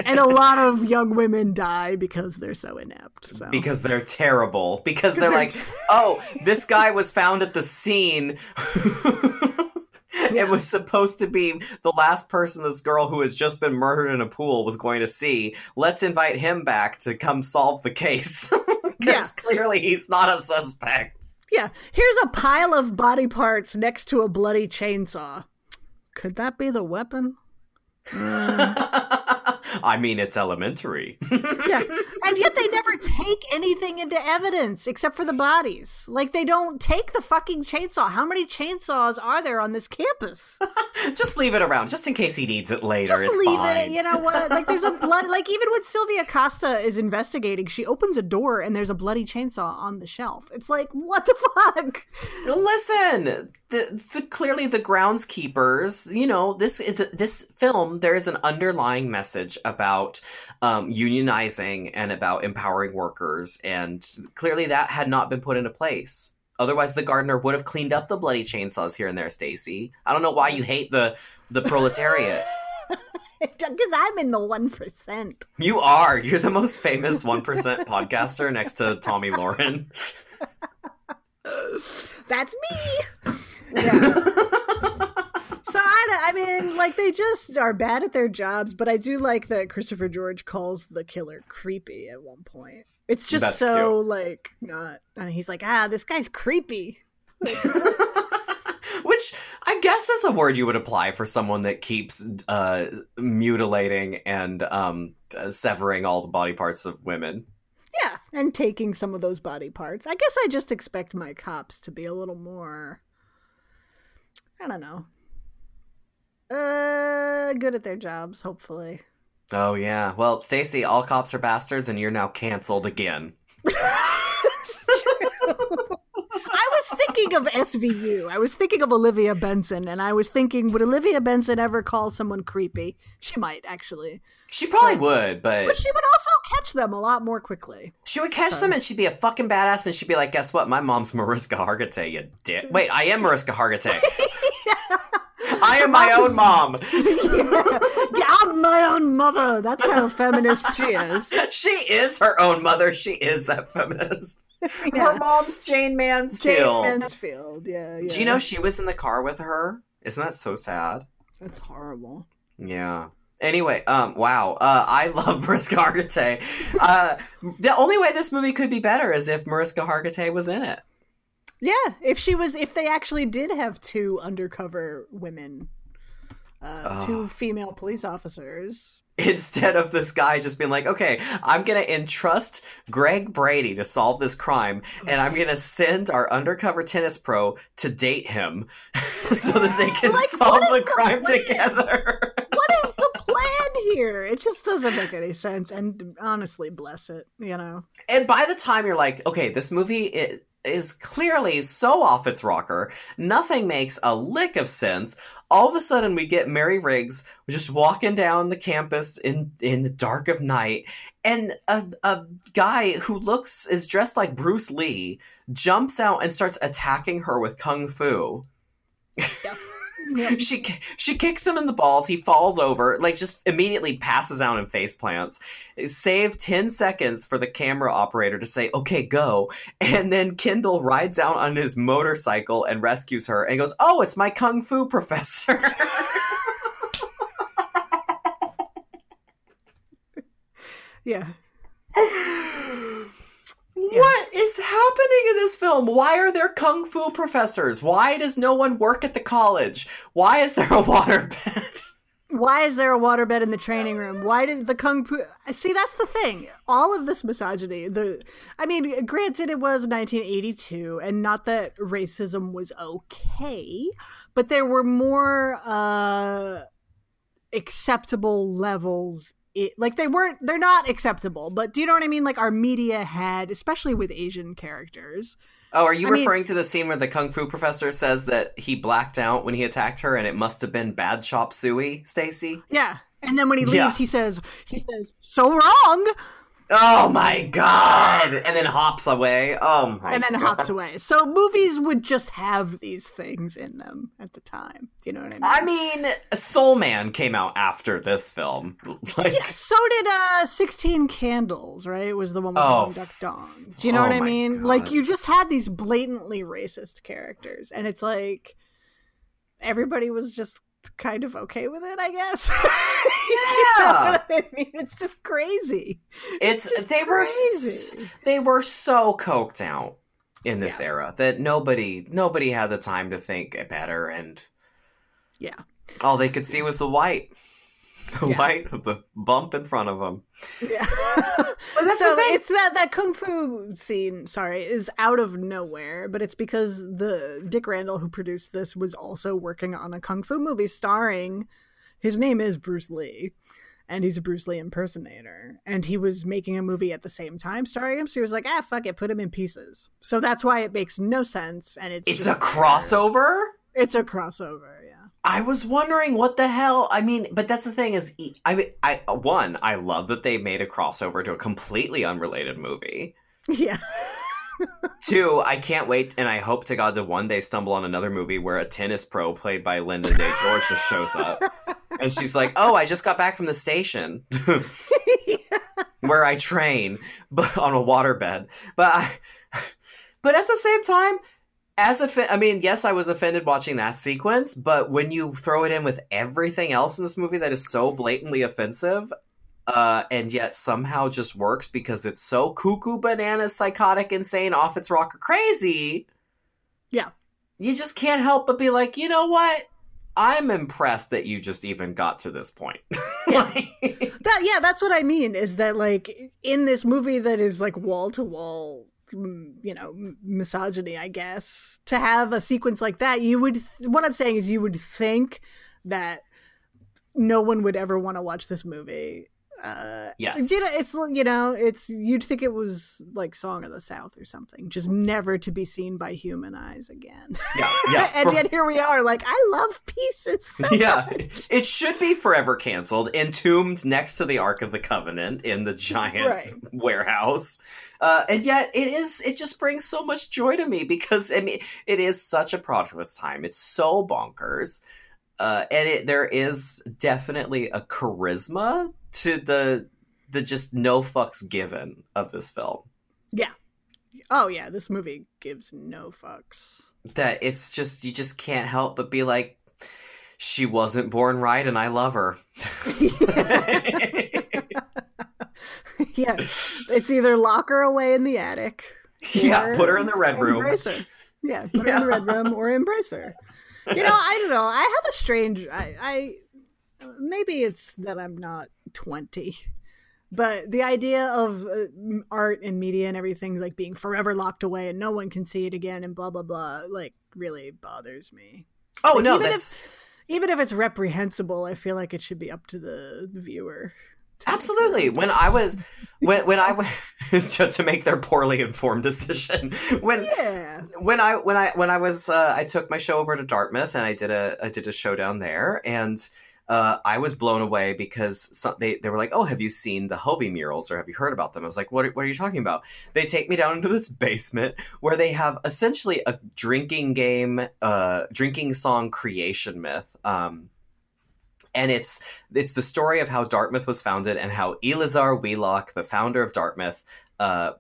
Speaker 1: And a lot of young women die because they're so inept. So
Speaker 4: because they're terrible. Because they're
Speaker 1: they're
Speaker 4: like, oh, this guy was found at the scene.
Speaker 1: Yeah.
Speaker 4: It was supposed to be the last person this girl who has just been murdered in a pool was going to see. Let's invite him back to come solve the case. Because
Speaker 1: Yeah.
Speaker 4: clearly he's not a suspect.
Speaker 1: yeah, here's a pile of body parts next to a bloody chainsaw. Could that be the weapon? Mm.
Speaker 4: I mean, it's elementary.
Speaker 1: yeah. And yet they never take anything into evidence except for the bodies. Like they don't take the fucking chainsaw. How many chainsaws are there on this campus?
Speaker 4: just leave it around, just in case he needs it later.
Speaker 1: Just
Speaker 4: it's
Speaker 1: leave
Speaker 4: fine.
Speaker 1: it. You know what? Like there's a blood. Like even when Sylvia Costa is investigating, she opens a door and there's a bloody chainsaw on the shelf. It's like what the fuck?
Speaker 4: Listen, the, the clearly the groundskeepers. You know, this is this film. There is an underlying message about um, unionizing and about empowering workers, and clearly that had not been put into place. Otherwise, the gardener would have cleaned up the bloody chainsaws here and there. Stacy, I don't know why you hate the the proletariat.
Speaker 1: Because I'm in the one percent.
Speaker 4: You are. You're the most famous one percent podcaster next to Tomi Lahren.
Speaker 1: That's me. Yeah. So I, I mean, like they just are bad at their jobs, but I do like that Christopher George calls the killer creepy at one point. It's just
Speaker 4: That's
Speaker 1: so
Speaker 4: cute.
Speaker 1: like not, and he's like, ah, this guy's creepy.
Speaker 4: Which I guess is a word you would apply for someone that keeps uh, mutilating and um, uh, severing all the body parts of women.
Speaker 1: Yeah, and taking some of those body parts. I guess I just expect my cops to be a little more. I don't know. Uh, good at their jobs, hopefully.
Speaker 4: Oh yeah. Well, Stacy, all cops are bastards, and you're now canceled again.
Speaker 1: I was thinking of SVU. I was thinking of Olivia Benson, and I was thinking, would Olivia Benson ever call someone creepy? She might, actually.
Speaker 4: She probably would, but
Speaker 1: But she would also catch them a lot more quickly.
Speaker 4: she would catch
Speaker 1: So-
Speaker 4: them, and she'd be a fucking badass, and she'd be like, "Guess what? My mom's Mariska Hargitay, you dick." Wait, I am Mariska Hargitay. I am my own mom.
Speaker 1: yeah, I'm my own mother. That's how feminist she is.
Speaker 4: she is her own mother. She is that feminist. Her mom's Jayne
Speaker 1: Mansfield.
Speaker 4: Jayne Mansfield.
Speaker 1: Mansfield, yeah, yeah.
Speaker 4: Do you know she was in the car with her? Isn't that so sad?
Speaker 1: That's horrible.
Speaker 4: Yeah. Anyway, um, wow. Uh, I love Mariska Hargitay. Uh, the only way this movie could be better is if Mariska Hargitay was in it.
Speaker 1: Yeah, if she was, if they actually did have two undercover women, uh,
Speaker 4: Oh.
Speaker 1: two female police officers.
Speaker 4: Instead of this guy just being like, okay, I'm going to entrust Greg Brady to solve this crime, and I'm going to send our undercover tennis pro to date him so that they can
Speaker 1: Like,
Speaker 4: solve the
Speaker 1: the
Speaker 4: crime
Speaker 1: plan?
Speaker 4: together.
Speaker 1: What is the plan here? It just doesn't make any sense. And honestly, bless it. You know.
Speaker 4: and by the time you're like, okay, this movie i- is clearly so off its rocker, nothing makes a lick of sense. All of a sudden, we get Mary Riggs just walking down the campus in in the dark of night, and a a guy who looks is dressed like Bruce Lee jumps out and starts attacking her with kung fu. She she kicks him in the balls. He falls over, like just immediately passes out and face plants. Save ten seconds for the camera operator to say, "Okay, go," and then Kendall rides out on his motorcycle and rescues her, and goes, "Oh, it's my kung fu professor."
Speaker 1: Yeah.
Speaker 4: What is happening in this film? Why are there kung fu professors? Why does no one work at the college? Why is there a waterbed?
Speaker 1: Why is there a waterbed in the training room? Why did the kung fu? See, that's the thing. All of this misogyny. The, I mean, granted, it was 1982, and not that racism was okay, but there were more uh acceptable levels. It, like they weren't. They're not acceptable. But do you know what I mean? Like our media had, especially with Asian characters.
Speaker 4: Oh, are you
Speaker 1: I mean-
Speaker 4: referring to the scene where the kung fu professor says that he blacked out when he attacked her and it must have been bad chop suey, Stacy?
Speaker 1: Yeah. And then when he leaves,
Speaker 4: Yeah.
Speaker 1: he says, he says, "So wrong."
Speaker 4: Oh my god! And then hops away. Oh my
Speaker 1: and then
Speaker 4: god.
Speaker 1: hops away. So movies would just have these things in them at the time. Do you know what I mean?
Speaker 4: I mean, Soul Man came out after this film. Like,
Speaker 1: yeah, so did uh 16 Candles, right? it Was the one with
Speaker 4: Oh,
Speaker 1: Duk Dong. Do you know
Speaker 4: oh
Speaker 1: what I mean? Like you just had these blatantly racist characters and it's like everybody was just kind of okay with it, I guess. You know
Speaker 4: Yeah.
Speaker 1: I mean? It's just crazy.
Speaker 4: it's
Speaker 1: just
Speaker 4: they were they were so coked out in this
Speaker 1: Yeah.
Speaker 4: era that nobody nobody had the time to think better and
Speaker 1: Yeah.
Speaker 4: all they could see was the white.
Speaker 1: Yeah.
Speaker 4: light of the bump in front of him.
Speaker 1: Yeah.
Speaker 4: But that's
Speaker 1: so
Speaker 4: the thing.
Speaker 1: it's that that kung fu scene. Sorry, is out of nowhere, but it's because the Dick Randall who produced this was also working on a kung fu movie starring. His name is Bruce Lee, and he's a Bruce Lee impersonator, and he was making a movie at the same time starring him. So he was like, "Ah, fuck it, put him in pieces." So that's why it makes no sense, and it's
Speaker 4: It's a crossover.
Speaker 1: It's a crossover, yeah.
Speaker 4: I was wondering what the hell. I mean, but that's the thing is, I mean, I uh, one, I love that they made a crossover to a completely unrelated movie.
Speaker 1: Yeah.
Speaker 4: Two, I can't wait, and I hope to God to one day stumble on another movie where a tennis pro played by Lynda Day George just shows up, and she's like, "Oh, I just got back from the station where I train, but on a waterbed." But I, but at the same time, as a, I mean, yes, I was offended watching that sequence, but when you throw it in with everything else in this movie that is so blatantly offensive, uh, and yet somehow just works because it's so cuckoo, bananas, psychotic, insane, off its rocker, crazy.
Speaker 1: Yeah.
Speaker 4: you just can't help but be like, you know what? I'm impressed that you just even got to this point. Like-
Speaker 1: that yeah that's what i mean is that like in this movie that is like wall to wall you know misogyny i guess. To have a sequence like that you would th- what i'm saying is you would think that no one would ever want to watch this movie uh
Speaker 4: Yes.
Speaker 1: you know it's you know it's you'd think it was like song of the south or something just never to be seen by human eyes again
Speaker 4: yeah, yeah.
Speaker 1: and
Speaker 4: for-
Speaker 1: yet here we are like i love pieces so
Speaker 4: yeah, it should be forever canceled, entombed next to the Ark of the Covenant in the giant
Speaker 1: Right.
Speaker 4: warehouse. Uh, and yet, it is. It just brings so much joy to me because I mean, it is such a product of its time. It's so bonkers, uh, and it there is definitely a charisma to the the just no fucks given of this film.
Speaker 1: yeah oh yeah this movie gives no fucks
Speaker 4: That it's just you just can't help but be like, she wasn't born right, and I love her.
Speaker 1: yeah, it's either lock her away in the attic.
Speaker 4: yeah, put her in the red room.
Speaker 1: Embrace her. Yeah, put her in the red room or embrace her. You know, I don't know. I have a strange. I, I maybe it's that I'm not twenty, but the idea of uh, art and media and everything like being forever locked away and no one can see it again and blah blah blah like really bothers me.
Speaker 4: Oh
Speaker 1: Like,
Speaker 4: no,
Speaker 1: even if-
Speaker 4: that's
Speaker 1: Even if it's reprehensible, I feel like it should be up to the, the viewer. to
Speaker 4: absolutely. When I was when when I went to, to make their poorly informed decision when
Speaker 1: yeah.
Speaker 4: when I when I when I was uh, I took my show over to Dartmouth and I did a I did a show down there and uh, I was blown away because some, they they were like, "Oh, have you seen the Hovey murals or have you heard about them?" I was like, "What are, what are you talking about?" They take me down into this basement where they have essentially a drinking game, uh, drinking song creation myth. Um, and it's it's the story of how Dartmouth was founded and how Eleazar Wheelock, the founder of Dartmouth, uh,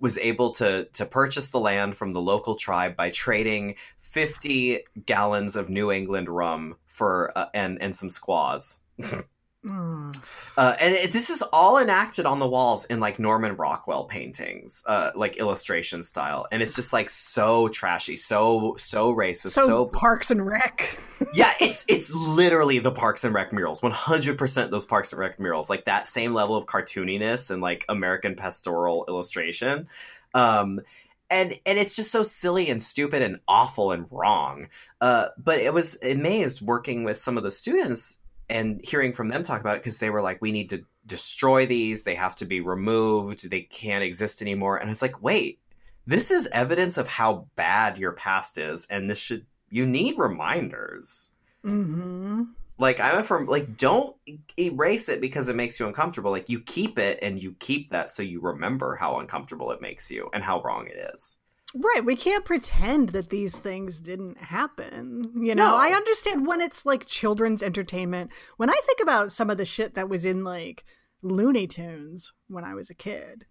Speaker 4: was able to to purchase the land from the local tribe by trading 50 gallons of New England rum for uh, and and some squaws.
Speaker 1: Mm.
Speaker 4: Uh, and it, this is all enacted on the walls in like Norman Rockwell paintings, uh, like illustration style, and it's just like so trashy, so so racist,
Speaker 1: So,
Speaker 4: so
Speaker 1: Parks and Rec.
Speaker 4: yeah, it's it's literally the Parks and Rec murals. One hundred percent those Parks and Rec murals, like that same level of cartooniness and like American pastoral illustration. Um, and and it's just so silly and stupid and awful and wrong. Uh, but it was amazed working with some of the students and hearing from them talk about it because they were like, we need to destroy these. They have to be removed. They can't exist anymore. And it's like, wait, this is evidence of how bad your past is, and this should you need reminders.
Speaker 1: Mm-hmm.
Speaker 4: Like I'm from like don't erase it because it makes you uncomfortable. Like you keep it and you keep that so you remember how uncomfortable it makes you and how wrong it is.
Speaker 1: Right, we can't pretend that these things didn't happen. You know,
Speaker 4: No.
Speaker 1: I understand when it's like children's entertainment. When I think about some of the shit that was in like Looney Tunes when I was a kid,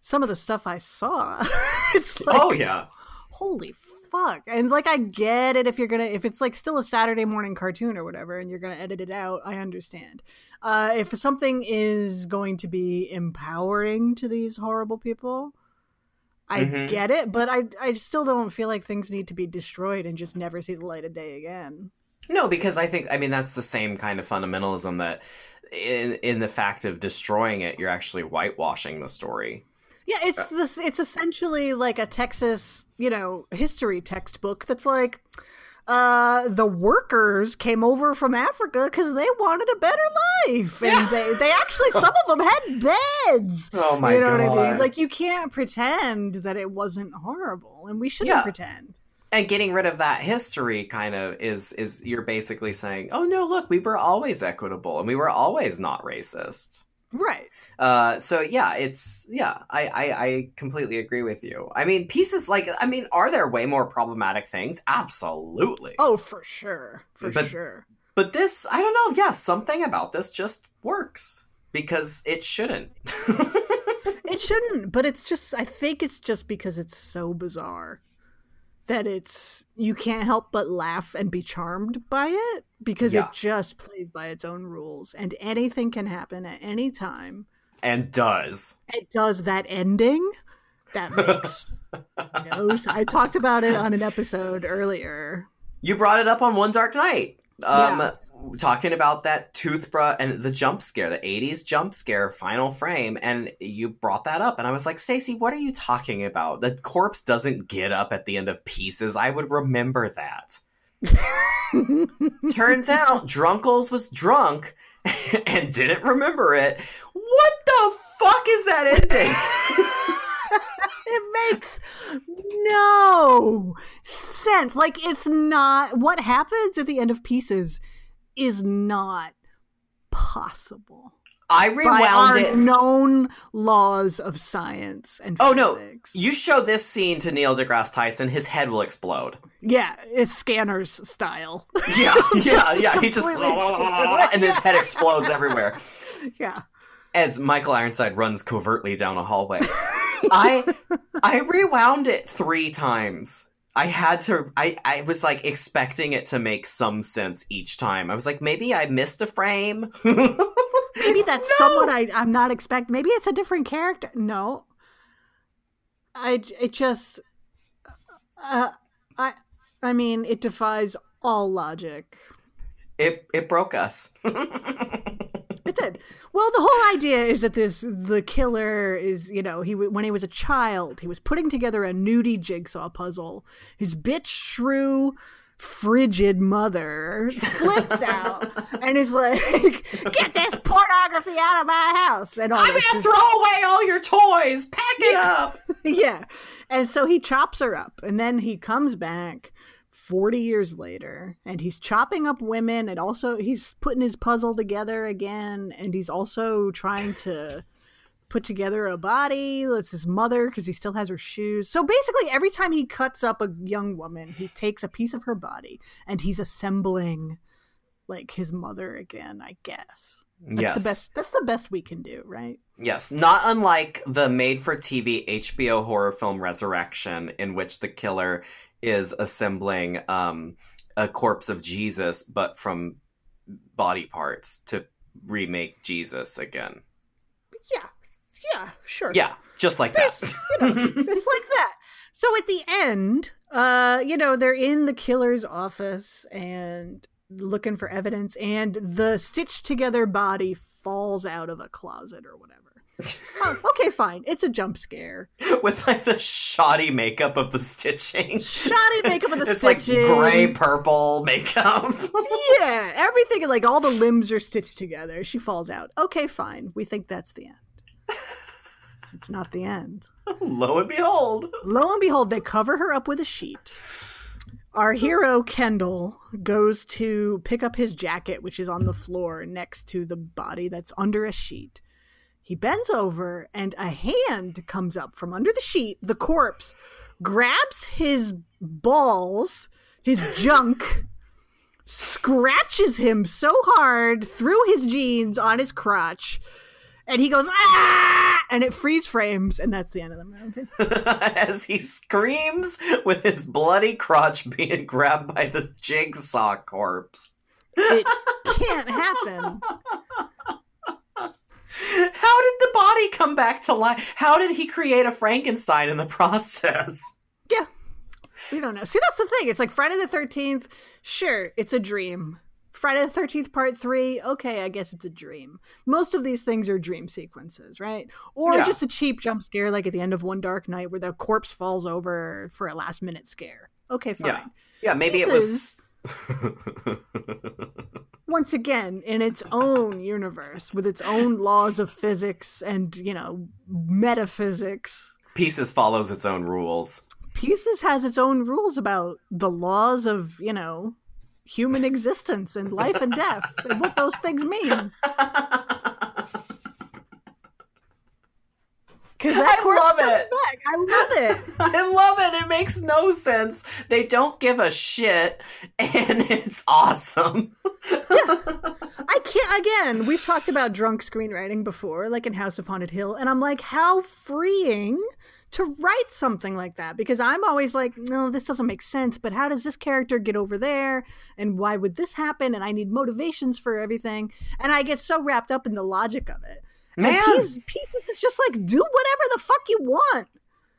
Speaker 1: some of the stuff I saw, it's like,
Speaker 4: oh yeah.
Speaker 1: holy fuck. And like, I get it if you're gonna, if it's like still a Saturday morning cartoon or whatever, and you're gonna edit it out, I understand. Uh, if something is going to be empowering to these horrible people, I
Speaker 4: Mhm.
Speaker 1: get it, but I I still don't feel like things need to be destroyed and just never see the light of day again.
Speaker 4: No, because I think I mean that's the same kind of fundamentalism that in in the fact of destroying it, you're actually whitewashing the story.
Speaker 1: Yeah, it's this. It's essentially like a Texas, you know, history textbook. That's like, uh, the workers came over from Africa because they wanted a better life, and
Speaker 4: Yeah.
Speaker 1: they they actually some of them had beds.
Speaker 4: Oh my
Speaker 1: you know
Speaker 4: god!
Speaker 1: what I mean? Like you can't pretend that it wasn't horrible, and we shouldn't
Speaker 4: Yeah.
Speaker 1: pretend.
Speaker 4: and getting rid of that history kind of is is you're basically saying, oh no, look, we were always equitable and we were always not racist.
Speaker 1: Right.
Speaker 4: Uh, so yeah, it's yeah, I, I I completely agree with you. I mean, pieces like I mean, are there way more problematic things? Absolutely.
Speaker 1: Oh, for sure, for
Speaker 4: But-
Speaker 1: sure.
Speaker 4: But this, I don't know. Yeah, something about this just works because it shouldn't.
Speaker 1: It shouldn't, but it's just I think it's just because it's so bizarre that it's you can't help but laugh and be charmed by it because
Speaker 4: Yeah.
Speaker 1: it just plays by its own rules and anything can happen at any time.
Speaker 4: And does.
Speaker 1: It does that ending that makes no I talked about it on an episode earlier.
Speaker 4: You brought it up on One Dark Night. Um,
Speaker 1: Yeah.
Speaker 4: talking about that toothbrush and the jump scare, the '80s jump scare, final frame, and you brought that up, and I was like, Stacey, what are you talking about? The corpse doesn't get up at the end of pieces. I would remember that. Turns out, Drunkles was drunk and didn't remember it. What the fuck is that ending?
Speaker 1: it makes no sense. Like it's not what happens at the end of pieces is not possible
Speaker 4: I
Speaker 1: by our
Speaker 4: rewound it.
Speaker 1: known laws of science and
Speaker 4: Oh, no. You show this scene to Neil deGrasse Tyson, his head will explode.
Speaker 1: yeah, it's scanners style.
Speaker 4: Yeah, yeah, yeah. He just and his head explodes everywhere
Speaker 1: yeah.
Speaker 4: as Michael Ironside runs covertly down a hallway. I I rewound it three times. I had to. I I was like expecting it to make some sense each time. I was like, maybe I missed a frame.
Speaker 1: Maybe that's someone I I'm not expecting. Maybe it's a different character. No. I it just uh I I mean it defies all logic.
Speaker 4: It it broke us.
Speaker 1: It did. Well, the whole idea is that this the killer is, you know, he when he was a child, he was putting together a nudie jigsaw puzzle. His bitch shrew frigid mother flips out and is like, "Get this pornography out of my house!" And all
Speaker 4: I'm gonna throw away all your toys. Pack it up.
Speaker 1: yeah. And so he chops her up, and then he comes back 40 years later, and he's chopping up women, and also he's putting his puzzle together again, and he's also trying to put together a body. That's his mother because he still has her shoes. So basically, every time he cuts up a young woman, he takes a piece of her body and he's assembling like his mother again, I guess. That's
Speaker 4: yes.
Speaker 1: the best that's the best we can do, right?
Speaker 4: Yes, not unlike the made for TV HBO horror film Resurrection, in which the killer is assembling um, a corpse of Jesus, but from body parts to remake Jesus again.
Speaker 1: Yeah. Yeah, sure.
Speaker 4: Yeah, just like
Speaker 1: There's-
Speaker 4: that.
Speaker 1: you know, it's like that. So at the end, uh, you know, they're in the killer's office and looking for evidence, and the stitched together body falls out of a closet or whatever. oh, okay, fine. It's a jump scare.
Speaker 4: With like the shoddy makeup of the stitching.
Speaker 1: Shoddy makeup of the
Speaker 4: it's like
Speaker 1: stitching.
Speaker 4: gray purple makeup.
Speaker 1: Yeah, everything like all the limbs are stitched together. She falls out. Okay, fine. We think that's the end. It's not the end.
Speaker 4: Lo and behold.
Speaker 1: Lo and behold, they cover her up with a sheet. Our hero, Kendall, goes to pick up his jacket, which is on the floor next to the body that's under a sheet. He bends over, and a hand comes up from under the sheet. The corpse grabs his balls, his junk, scratches him so hard through his jeans on his crotch, and he goes, ah! And it freeze frames, and that's the end of the movie.
Speaker 4: As he screams with his bloody crotch being grabbed by this jigsaw corpse.
Speaker 1: It can't happen.
Speaker 4: How did the body come back to life? How did he create a Frankenstein in the process?
Speaker 1: Yeah. We don't know. See, that's the thing. It's like Friday the 13th, sure, it's a dream. Friday the 13th, part three, okay, I guess it's a dream. Most of these things are dream sequences, right? Or
Speaker 4: Yeah.
Speaker 1: just a cheap jump scare, like at the end of One Dark Night, where the corpse falls over for a last minute scare. Okay, fine.
Speaker 4: Yeah. Yeah, maybe it was.
Speaker 1: Once again, in its own universe, with its own laws of physics and, you know, metaphysics.
Speaker 4: Pieces follows its own rules.
Speaker 1: Pieces has its own rules about the laws of, you know, human existence and life and death and what those things mean. Because
Speaker 4: I love it.
Speaker 1: Back. I love it.
Speaker 4: I love it. It makes no sense. They don't give a shit, and it's awesome. yeah.
Speaker 1: I can't. Again, we've talked about drunk screenwriting before, like in House of Haunted Hill, and I'm like, how freeing to write something like that because I'm always like, no, this doesn't make sense. But how does this character get over there, and why would this happen? And I need motivations for everything, and I get so wrapped up in the logic of it.
Speaker 4: Man,
Speaker 1: Pieces is just like, do whatever the fuck you want.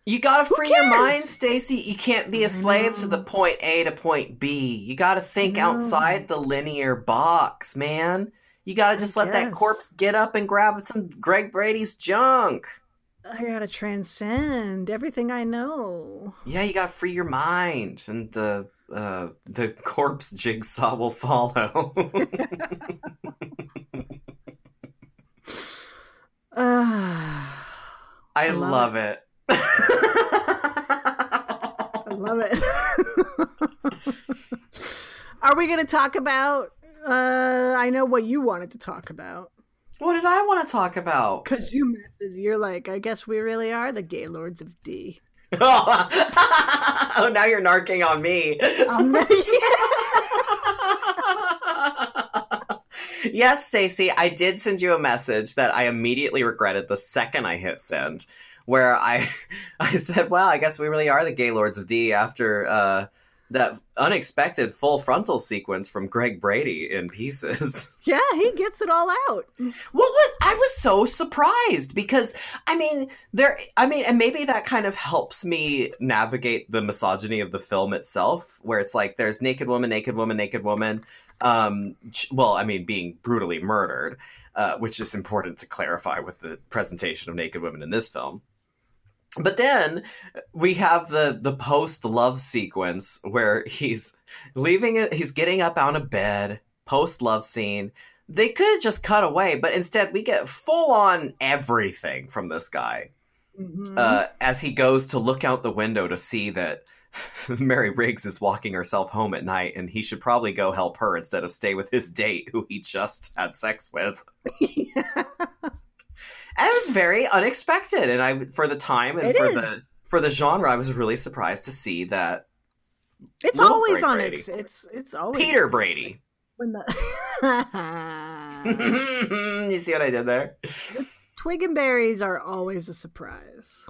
Speaker 4: you gotta free your mind, Stacy. You can't be a slave to the point A to point B. You gotta think outside the linear box, man. You gotta just let that corpse get up and grab some Greg Brady's junk.
Speaker 1: I gotta transcend everything I know.
Speaker 4: Yeah, you gotta free your mind, and the uh, the corpse jigsaw will follow.
Speaker 1: Ah.
Speaker 4: I,
Speaker 1: I love
Speaker 4: love it.
Speaker 1: I love it. Are we going to talk about? Uh, I know what you wanted to talk about
Speaker 4: what did I want to talk about?
Speaker 1: because you messaged. You're like, I guess we really are the gay lords of D.
Speaker 4: oh, now you're narking on me.
Speaker 1: Um,
Speaker 4: yes, Stacy, I did send you a message that I immediately regretted the second I hit send, where I I said, "Wow, I guess we really are the gay lords of D." After uh, that unexpected full frontal sequence from Greg Brady in Pieces.
Speaker 1: yeah, he gets it all out.
Speaker 4: What was I was so surprised because I mean there I mean and maybe that kind of helps me navigate the misogyny of the film itself where it's like there's naked woman naked woman naked woman um well I mean being brutally murdered uh, which is important to clarify with the presentation of naked women in this film but then we have the the post love sequence where he's leaving it he's getting up out of bed post love scene they could have just cut away but instead we get full on everything from this guy
Speaker 1: Mhm.
Speaker 4: uh, as he goes to look out the window to see that Mary Riggs is walking herself home at night and he should probably go help her instead of stay with his date who he just had sex with. And it was very unexpected and I for the time and
Speaker 1: It
Speaker 4: for
Speaker 1: is.
Speaker 4: the for the genre I was really surprised to see that
Speaker 1: it's always on
Speaker 4: Brady.
Speaker 1: its. It's it's always
Speaker 4: Peter Brady.
Speaker 1: when the
Speaker 4: you see what I did there?
Speaker 1: twig and berries are always a surprise.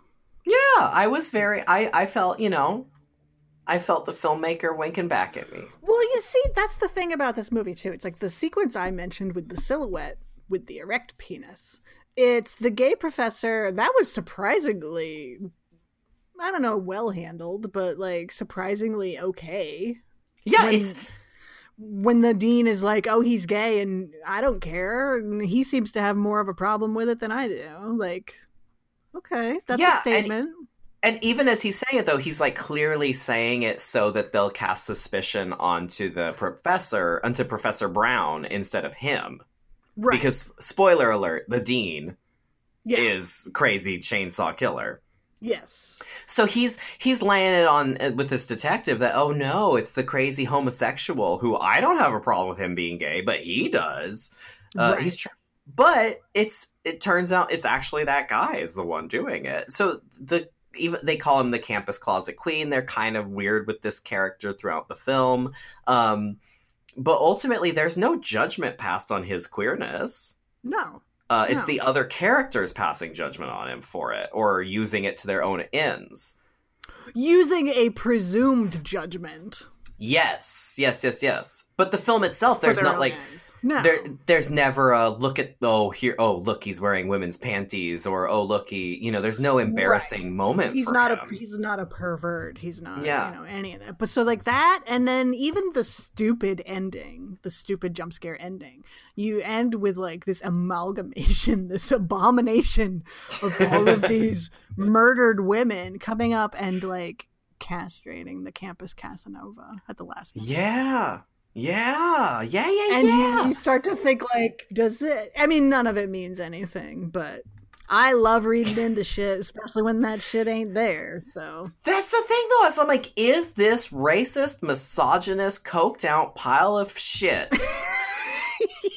Speaker 4: Yeah, I was very I I felt, you know, I felt the filmmaker winking back at me.
Speaker 1: Well, you see, that's the thing about this movie too. It's like the sequence I mentioned with the silhouette with the erect penis. It's the gay professor that was surprisingly, I don't know, well handled, but like surprisingly okay.
Speaker 4: Yeah,
Speaker 1: when,
Speaker 4: it's
Speaker 1: when the dean is like, "Oh, he's gay," and I don't care, and he seems to have more of a problem with it than I do. Like, okay, that's
Speaker 4: Yeah,
Speaker 1: a
Speaker 4: and-
Speaker 1: statement.
Speaker 4: and even as he's saying it though, he's like clearly saying it so that they'll cast suspicion onto the professor, onto Professor Brown instead of him.
Speaker 1: Right?
Speaker 4: Because spoiler alert, the dean
Speaker 1: yeah,
Speaker 4: is crazy chainsaw killer.
Speaker 1: yes,
Speaker 4: So he's he's laying it on uh, with this detective that oh no, it's the crazy homosexual who I don't have a problem with him being gay, but he does. Uh,
Speaker 1: Right.
Speaker 4: He's tr- but it's it turns out it's actually that guy is the one doing it. So the even they call him the campus closet queen. They're kind of weird with this character throughout the film. Um, but ultimately, there's no judgment passed on his queerness.
Speaker 1: no,
Speaker 4: Uh, it's
Speaker 1: No.
Speaker 4: the other characters passing judgment on him for it or using it to their own ends.
Speaker 1: using a presumed judgment.
Speaker 4: Yes, yes, yes, yes. But the film itself,
Speaker 1: for
Speaker 4: there's not like
Speaker 1: ends. no.
Speaker 4: there there's never a look at oh here oh look he's wearing women's panties or oh look he you know there's no embarrassing moment
Speaker 1: he's
Speaker 4: for
Speaker 1: not
Speaker 4: him.
Speaker 1: a he's not a pervert he's not
Speaker 4: Yeah.
Speaker 1: you know any of that but so like that and then even the stupid ending the stupid jump scare ending you end with like this amalgamation this abomination of all of these murdered women coming up and like castrating the campus casanova at the last moment.
Speaker 4: yeah. Yeah. Yeah yeah
Speaker 1: and
Speaker 4: yeah
Speaker 1: you, you start to think like does it i mean none of it means anything but i love reading into shit especially when that shit ain't there so.
Speaker 4: That's the thing though is i'm like is this racist misogynist coked out pile of shit?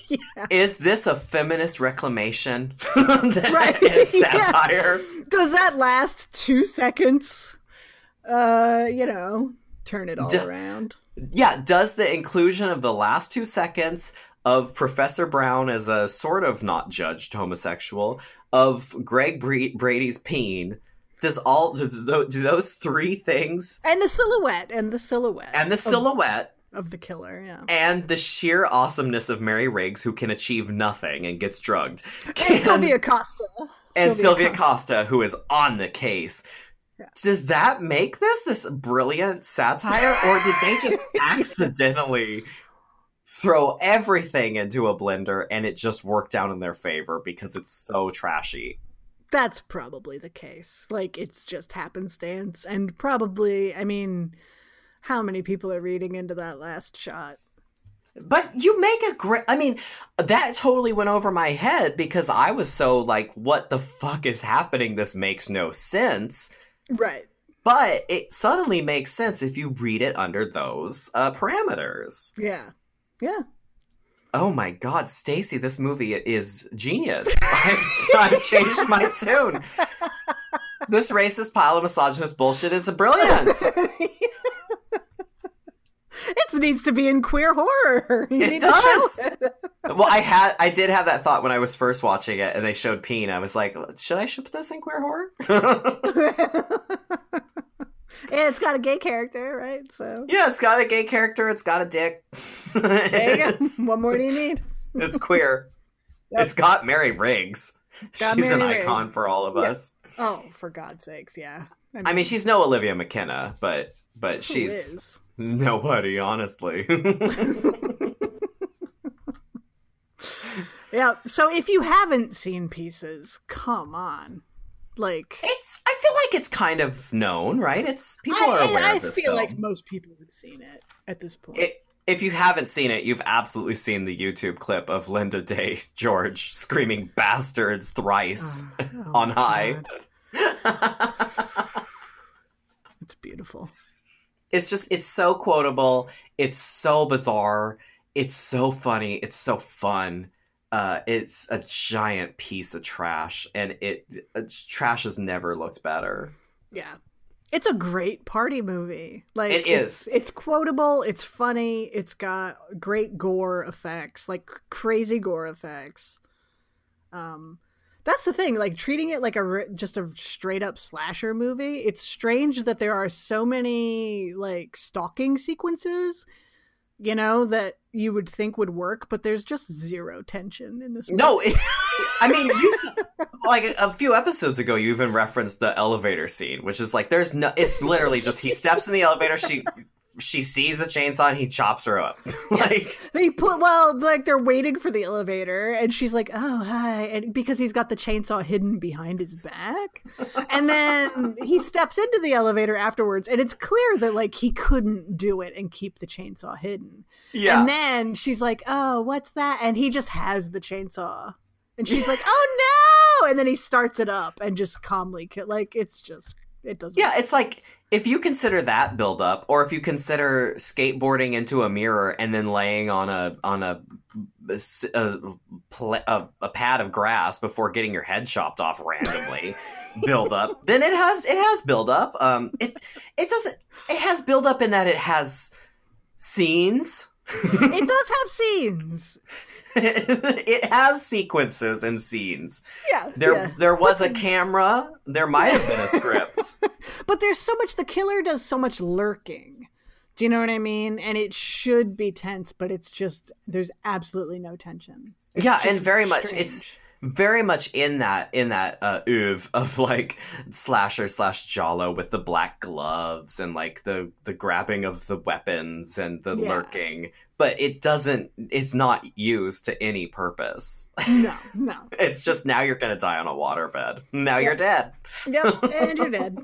Speaker 1: Yeah.
Speaker 4: is this a feminist reclamation that
Speaker 1: Right,
Speaker 4: is
Speaker 1: yeah.
Speaker 4: satire?
Speaker 1: Does that last two seconds uh you know turn it all
Speaker 4: D-
Speaker 1: around.
Speaker 4: yeah, does the inclusion of the last two seconds of Professor Brown as a sort of not judged homosexual, of Greg Bre- Brady's peen, does all tho- do those three things
Speaker 1: and the silhouette and the silhouette
Speaker 4: and the silhouette
Speaker 1: of, the killer yeah.
Speaker 4: and the sheer awesomeness of Mary Riggs who can achieve nothing and gets drugged,
Speaker 1: and sylvia costa.
Speaker 4: And Sylvia Costa who is on the case. Does that make this this brilliant satire, or did they just accidentally throw everything into a blender and it just worked out in their favor because it's so trashy?
Speaker 1: that's probably the case like it's just happenstance and probably i mean how many people are reading into that last shot
Speaker 4: But you make a great. I mean, that totally went over my head because I was so like, "What the fuck is happening? This makes no sense."
Speaker 1: Right
Speaker 4: But it suddenly makes sense if you read it under those uh, parameters.
Speaker 1: yeah yeah
Speaker 4: Oh my god, Stacy, this movie is genius. I've, I've changed my tune. This racist pile of misogynist bullshit is brilliant.
Speaker 1: it needs to be in queer horror. You
Speaker 4: It
Speaker 1: need
Speaker 4: does.
Speaker 1: To it.
Speaker 4: well, I had I did have that thought when I was first watching it and they showed Peen. I was like, should I ship this in queer horror?
Speaker 1: yeah, it's got a gay character, right? So
Speaker 4: yeah, it's got a gay character, it's got a dick.
Speaker 1: there you go. What more do you need?
Speaker 4: it's queer.
Speaker 1: Yep.
Speaker 4: It's got Mary Riggs.
Speaker 1: Got
Speaker 4: she's an
Speaker 1: Mary
Speaker 4: icon
Speaker 1: Riggs.
Speaker 4: for all of
Speaker 1: Yeah.
Speaker 4: us.
Speaker 1: Oh, for God's sakes, yeah.
Speaker 4: I mean, she's no Olivia McKenna, but but she's
Speaker 1: is?
Speaker 4: nobody, honestly.
Speaker 1: Yeah. So if you haven't seen Pieces, come on, like
Speaker 4: it's I feel like it's kind of known, right? It's people
Speaker 1: I,
Speaker 4: are aware
Speaker 1: I, I
Speaker 4: of this
Speaker 1: feel
Speaker 4: film.
Speaker 1: like most people have seen it at this point.
Speaker 4: It, if you haven't seen it, you've absolutely seen the YouTube clip of Lynda Day George screaming "bastards" thrice ah,
Speaker 1: Oh, oh
Speaker 4: on high.
Speaker 1: It's beautiful.
Speaker 4: it's just it's so quotable. It's so bizarre. It's so funny. It's so fun. Uh, it's a giant piece of trash, and it uh, trash has never looked better.
Speaker 1: Yeah. It's a great party movie. Like
Speaker 4: It
Speaker 1: it's. It's quotable. It's funny. It's got great gore effects, like crazy gore effects. Um, that's the thing. Like treating it like a just a straight up slasher movie. It's strange that there are so many like stalking sequences. You know that you would think would work, but there's just zero tension in this. Movie.
Speaker 4: No, it's. I mean, you like a few episodes ago, you even referenced the elevator scene, which is like there's no. It's literally just he steps in the elevator, she she sees the chainsaw, and he chops her up. like
Speaker 1: They put well, like they're waiting for the elevator, and she's like, "Oh, hi," and because he's got the chainsaw hidden behind his back, and then he steps into the elevator afterwards, and it's clear that like he couldn't do it and keep the chainsaw hidden.
Speaker 4: yeah,
Speaker 1: And then she's like, "Oh, what's that?" And he just has the chainsaw, and she's like, "Oh no!" And then he starts it up and just calmly, like it's just it doesn't.
Speaker 4: yeah. It's like if you consider that build up, or if you consider skateboarding into a mirror and then laying on a on a a, a, a, pad of grass before getting your head chopped off randomly. build up then it has it has build up um it it doesn't it has build up in that it has scenes
Speaker 1: it does have scenes.
Speaker 4: it has sequences and scenes
Speaker 1: Yeah,
Speaker 4: there
Speaker 1: yeah.
Speaker 4: there was a camera there might have been a script
Speaker 1: But there's so much. The killer does so much lurking, Do you know what I mean? And it should be tense, but it's just there's absolutely no tension. It's
Speaker 4: Yeah, and very much- it's-. Very much in that in that uh oeuvre of like slasher slash giallo with the black gloves and like the the grabbing of the weapons and the
Speaker 1: Yeah.
Speaker 4: lurking but it doesn't it's not used to any purpose
Speaker 1: no, no.
Speaker 4: it's just now you're gonna die on a waterbed now
Speaker 1: Yep.
Speaker 4: you're dead
Speaker 1: Yep, and you're dead.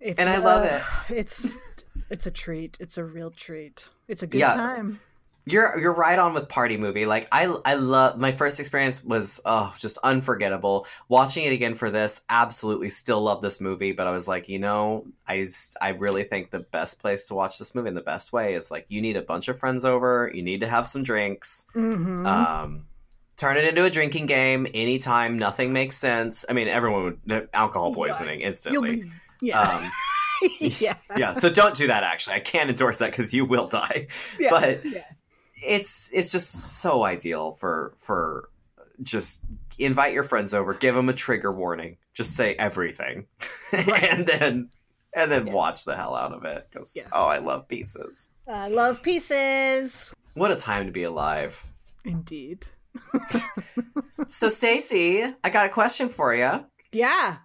Speaker 1: It's,
Speaker 4: And I love
Speaker 1: uh,
Speaker 4: it.
Speaker 1: It's it's a treat. It's a real treat. It's a good
Speaker 4: Yeah.
Speaker 1: time.
Speaker 4: You're you're right on with party movie like i i love my first experience was oh just unforgettable watching it again for this absolutely still love this movie but i was like you know I I really think the best place to watch this movie in the best way is like you need a bunch of friends over you need to have some drinks
Speaker 1: Mm-hmm.
Speaker 4: um turn it into a drinking game anytime nothing makes sense i mean everyone would alcohol
Speaker 1: Yeah.
Speaker 4: poisoning
Speaker 1: You'll
Speaker 4: instantly
Speaker 1: be yeah.
Speaker 4: um
Speaker 1: yeah.
Speaker 4: yeah so don't do that actually i can't endorse that because you will die
Speaker 1: Yeah.
Speaker 4: but
Speaker 1: yeah.
Speaker 4: It's it's just so ideal for for just invite your friends over give them a trigger warning just say everything and then and then
Speaker 1: Yeah.
Speaker 4: watch the hell out of it 'cause,
Speaker 1: Yes.
Speaker 4: oh i love pieces
Speaker 1: I love pieces.
Speaker 4: what a time to be alive
Speaker 1: Indeed.
Speaker 4: so stacy i got a question for you
Speaker 1: Yeah.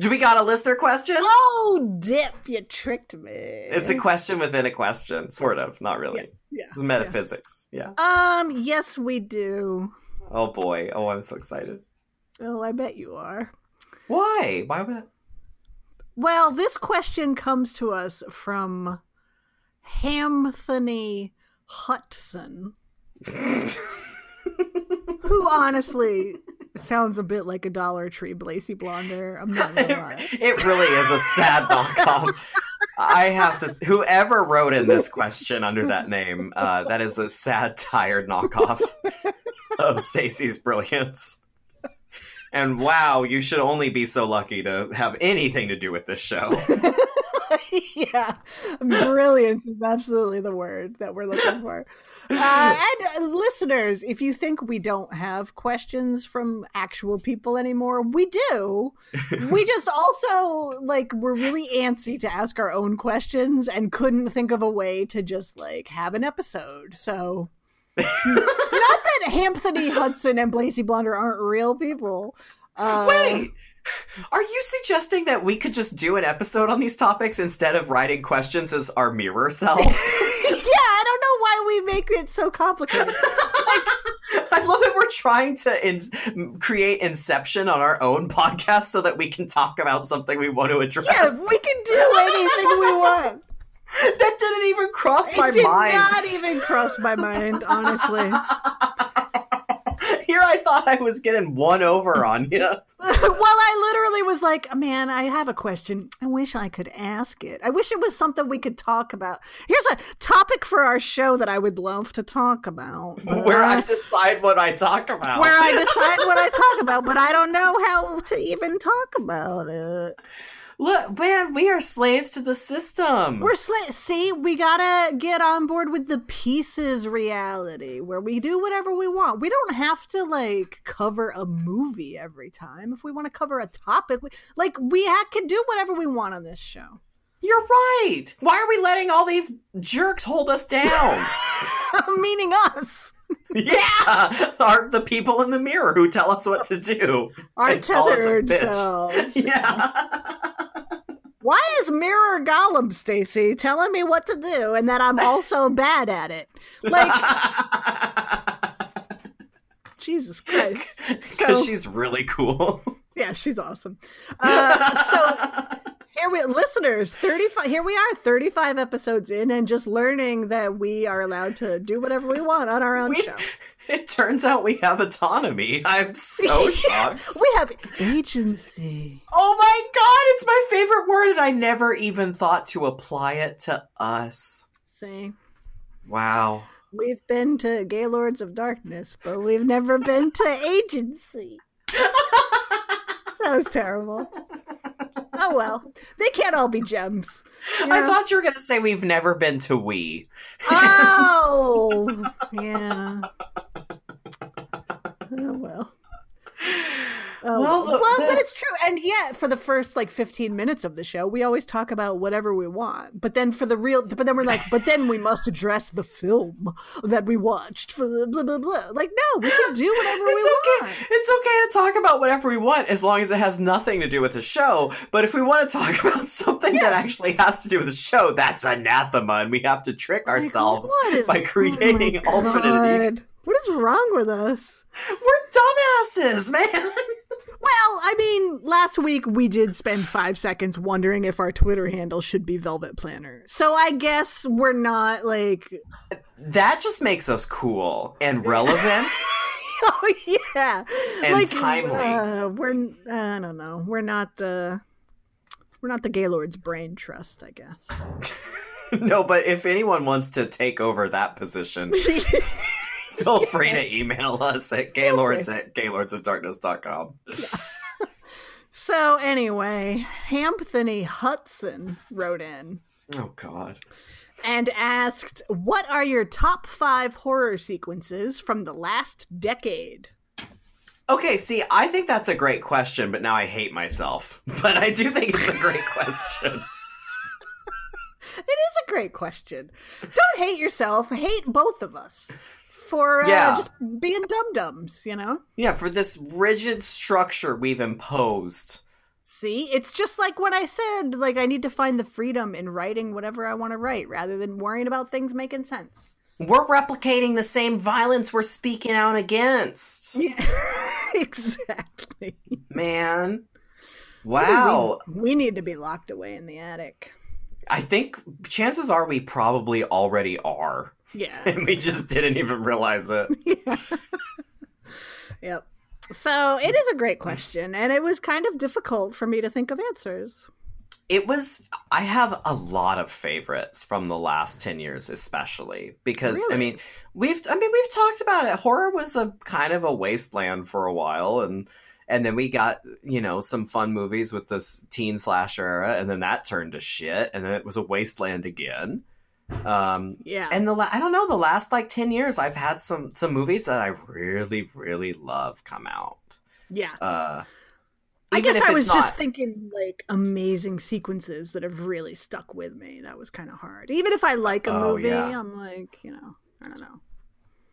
Speaker 4: Do we got a listener question
Speaker 1: Oh, dip! You tricked me.
Speaker 4: it's a question within a question sort of not really
Speaker 1: yeah.
Speaker 4: it's metaphysics yeah
Speaker 1: Um. Yes, we do.
Speaker 4: oh boy oh i'm so excited
Speaker 1: Oh, I bet you are.
Speaker 4: why why would I...
Speaker 1: Well, this question comes to us from Hamthony Hudson, who honestly sounds a bit like a Dollar Tree Blazy Blonder. I'm not gonna lie.
Speaker 4: it really is a sad knockoff. I have to. Whoever wrote in this question under that name, uh, that is a sad, tired knockoff of Stacy's brilliance. And wow, you should only be so lucky to have anything to do with this show.
Speaker 1: yeah, brilliance is absolutely the word that we're looking for. Uh, and uh, listeners, if you think we don't have questions from actual people anymore, we do. we just also like we're really antsy to ask our own questions and couldn't think of a way to just like have an episode. So not that Anthony Hudson and Blacy Blunder aren't real people. Uh,
Speaker 4: Wait, are you suggesting that we could just do an episode on these topics instead of writing questions as our mirror selves?
Speaker 1: yeah, I don't know why we make it so complicated.
Speaker 4: I love that we're trying to in- create Inception on our own podcast so that we can talk about something we want to address.
Speaker 1: Yeah, we can do anything we want.
Speaker 4: that didn't even cross my mind.
Speaker 1: it did
Speaker 4: mind.
Speaker 1: not even cross my mind, honestly.
Speaker 4: Here I thought I was getting one over on you.
Speaker 1: well, I literally was like, man, I have a question. I wish I could ask it. I wish it was something we could talk about. Here's a topic for our show that I would love to talk about.
Speaker 4: Where
Speaker 1: I-
Speaker 4: I decide what I talk about.
Speaker 1: where I decide what I talk about, but I don't know how to even talk about it.
Speaker 4: Look, man, we are slaves to the system.
Speaker 1: We're sla- see, we gotta get on board with the pieces reality where we do whatever we want. We don't have to like cover a movie every time. If we want to cover a topic, we, like we ha- can do whatever we want on this show.
Speaker 4: You're right. Why are we letting all these jerks hold us down?
Speaker 1: Meaning us,
Speaker 4: yeah, are the people in the mirror who tell us what to do.
Speaker 1: our
Speaker 4: And us a
Speaker 1: tethered selves.
Speaker 4: Yeah.
Speaker 1: Why is Mirror Gollum, Stacy, telling me what to do and that I'm also bad at it? Like, Jesus Christ.
Speaker 4: Because
Speaker 1: So-
Speaker 4: she's really cool.
Speaker 1: Yeah, she's awesome. Uh, so here we listeners 35 here we are 35 episodes in and just learning that we are allowed to do whatever we want on our own
Speaker 4: We-
Speaker 1: show
Speaker 4: It turns out we have autonomy. I'm so shocked.
Speaker 1: we have agency
Speaker 4: Oh my god, it's my favorite word, and I never even thought to apply it to us.
Speaker 1: see
Speaker 4: Wow.
Speaker 1: we've been to gaylords of darkness but we've never been to agency that was terrible. Oh well. They can't all be gems. You
Speaker 4: I thought you were going to say we've never been to we.
Speaker 1: oh yeah. Oh well Oh,
Speaker 4: Well,
Speaker 1: uh,
Speaker 4: well,
Speaker 1: but it's true. And yeah, for the first like 15 minutes of the show, we always talk about whatever we want. But then for the real, but then we're like, but then we must address the film that we watched for the blah, blah, blah. Like, no, we can do whatever we
Speaker 4: It's okay.
Speaker 1: want.
Speaker 4: It's okay to talk about whatever we want as long as it has nothing to do with the show. But if we want to talk about something that actually has to do with the show, that's anathema, and we have to trick
Speaker 1: Like,
Speaker 4: ourselves by creating
Speaker 1: oh
Speaker 4: alternate.
Speaker 1: What is wrong with us?
Speaker 4: We're dumbasses, man.
Speaker 1: Well, I mean, last week we did spend five seconds wondering if our Twitter handle should be Velvet Planner. So I guess we're not like,
Speaker 4: That just makes us cool and relevant.
Speaker 1: oh yeah,
Speaker 4: And
Speaker 1: like
Speaker 4: timely.
Speaker 1: Uh, we're I don't know. We're not. uh We're not the Gaylord's brain trust, I guess.
Speaker 4: no, but if anyone wants to take over that position, feel free to email us at gaylords at gaylordsofdarkness.com.
Speaker 1: So anyway, Anthony Hudson wrote in
Speaker 4: Oh, God.
Speaker 1: and asked, "What are your top five horror sequences from the last decade?"
Speaker 4: Okay, see, I think that's a great question, but now I hate myself. But I do think it's a great question.
Speaker 1: It is a great question. Don't hate yourself. Hate both of us for uh,
Speaker 4: Yeah.
Speaker 1: just being dum dums. You know.
Speaker 4: Yeah, for this rigid structure we've imposed.
Speaker 1: See, it's just like when I said, like I need to find the freedom in writing whatever I want to write, rather than worrying about things making sense.
Speaker 4: We're replicating the same violence we're speaking out against.
Speaker 1: Yeah, exactly.
Speaker 4: Man. Wow.
Speaker 1: We, we need to be locked away in the attic.
Speaker 4: I think chances are we probably already are.
Speaker 1: Yeah.
Speaker 4: And we just didn't even realize it. Yeah.
Speaker 1: Yep. So it is a great question, and it was kind of difficult for me to think of answers.
Speaker 4: It was I have a lot of favorites from the last 10 years especially because I mean we've I mean we've talked about it horror was a kind of a wasteland for a while and and then we got you know some fun movies with this teen slasher era and then that turned to shit and then it was a wasteland again um
Speaker 1: Yeah.
Speaker 4: and the la- I don't know the last like 10 years I've had some some movies that I really really love come out
Speaker 1: yeah.
Speaker 4: uh
Speaker 1: I guess I was just thinking like amazing sequences that have really stuck with me. That was kind of hard. Even if I like a
Speaker 4: Oh,
Speaker 1: movie,
Speaker 4: yeah.
Speaker 1: I'm like, you know, I don't know.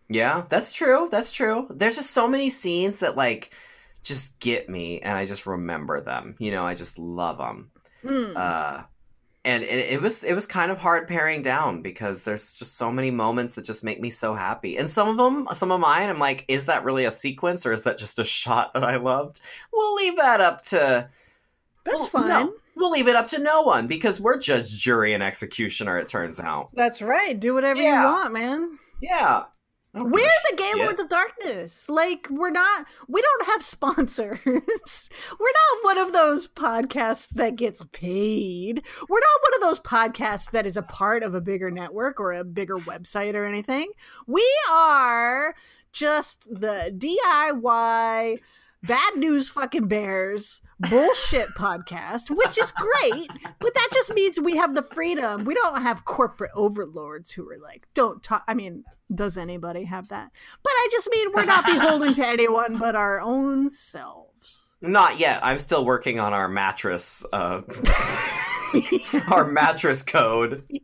Speaker 4: Yeah, that's true. That's true. There's just so many scenes that like just get me, and I just remember them. You know, I just love them.
Speaker 1: Mm.
Speaker 4: Uh, and it, it was it was kind of hard paring down because there's just so many moments that just make me so happy. And some of them, some of mine, I'm like, is that really a sequence or is that just a shot that I loved? We'll leave that up to.
Speaker 1: That's
Speaker 4: well,
Speaker 1: fine.
Speaker 4: no, we'll leave it up to no one because we're judge, jury, and executioner. It turns out.
Speaker 1: That's right. Do whatever
Speaker 4: Yeah.
Speaker 1: you want, man.
Speaker 4: Yeah. Don't
Speaker 1: We're the Gay
Speaker 4: shit.
Speaker 1: Lords of Darkness. Like, we're not, we don't have sponsors. we're not one of those podcasts that gets paid. We're not one of those podcasts that is a part of a bigger network or a bigger website or anything. We are just the DIY bad news fucking bears bullshit podcast which is great but that just means we have the freedom we don't have corporate overlords who are like don't talk i mean does anybody have that but i just mean we're not beholden to anyone but our own selves
Speaker 4: Not yet. I'm still working on our mattress, uh, our mattress code.
Speaker 1: mean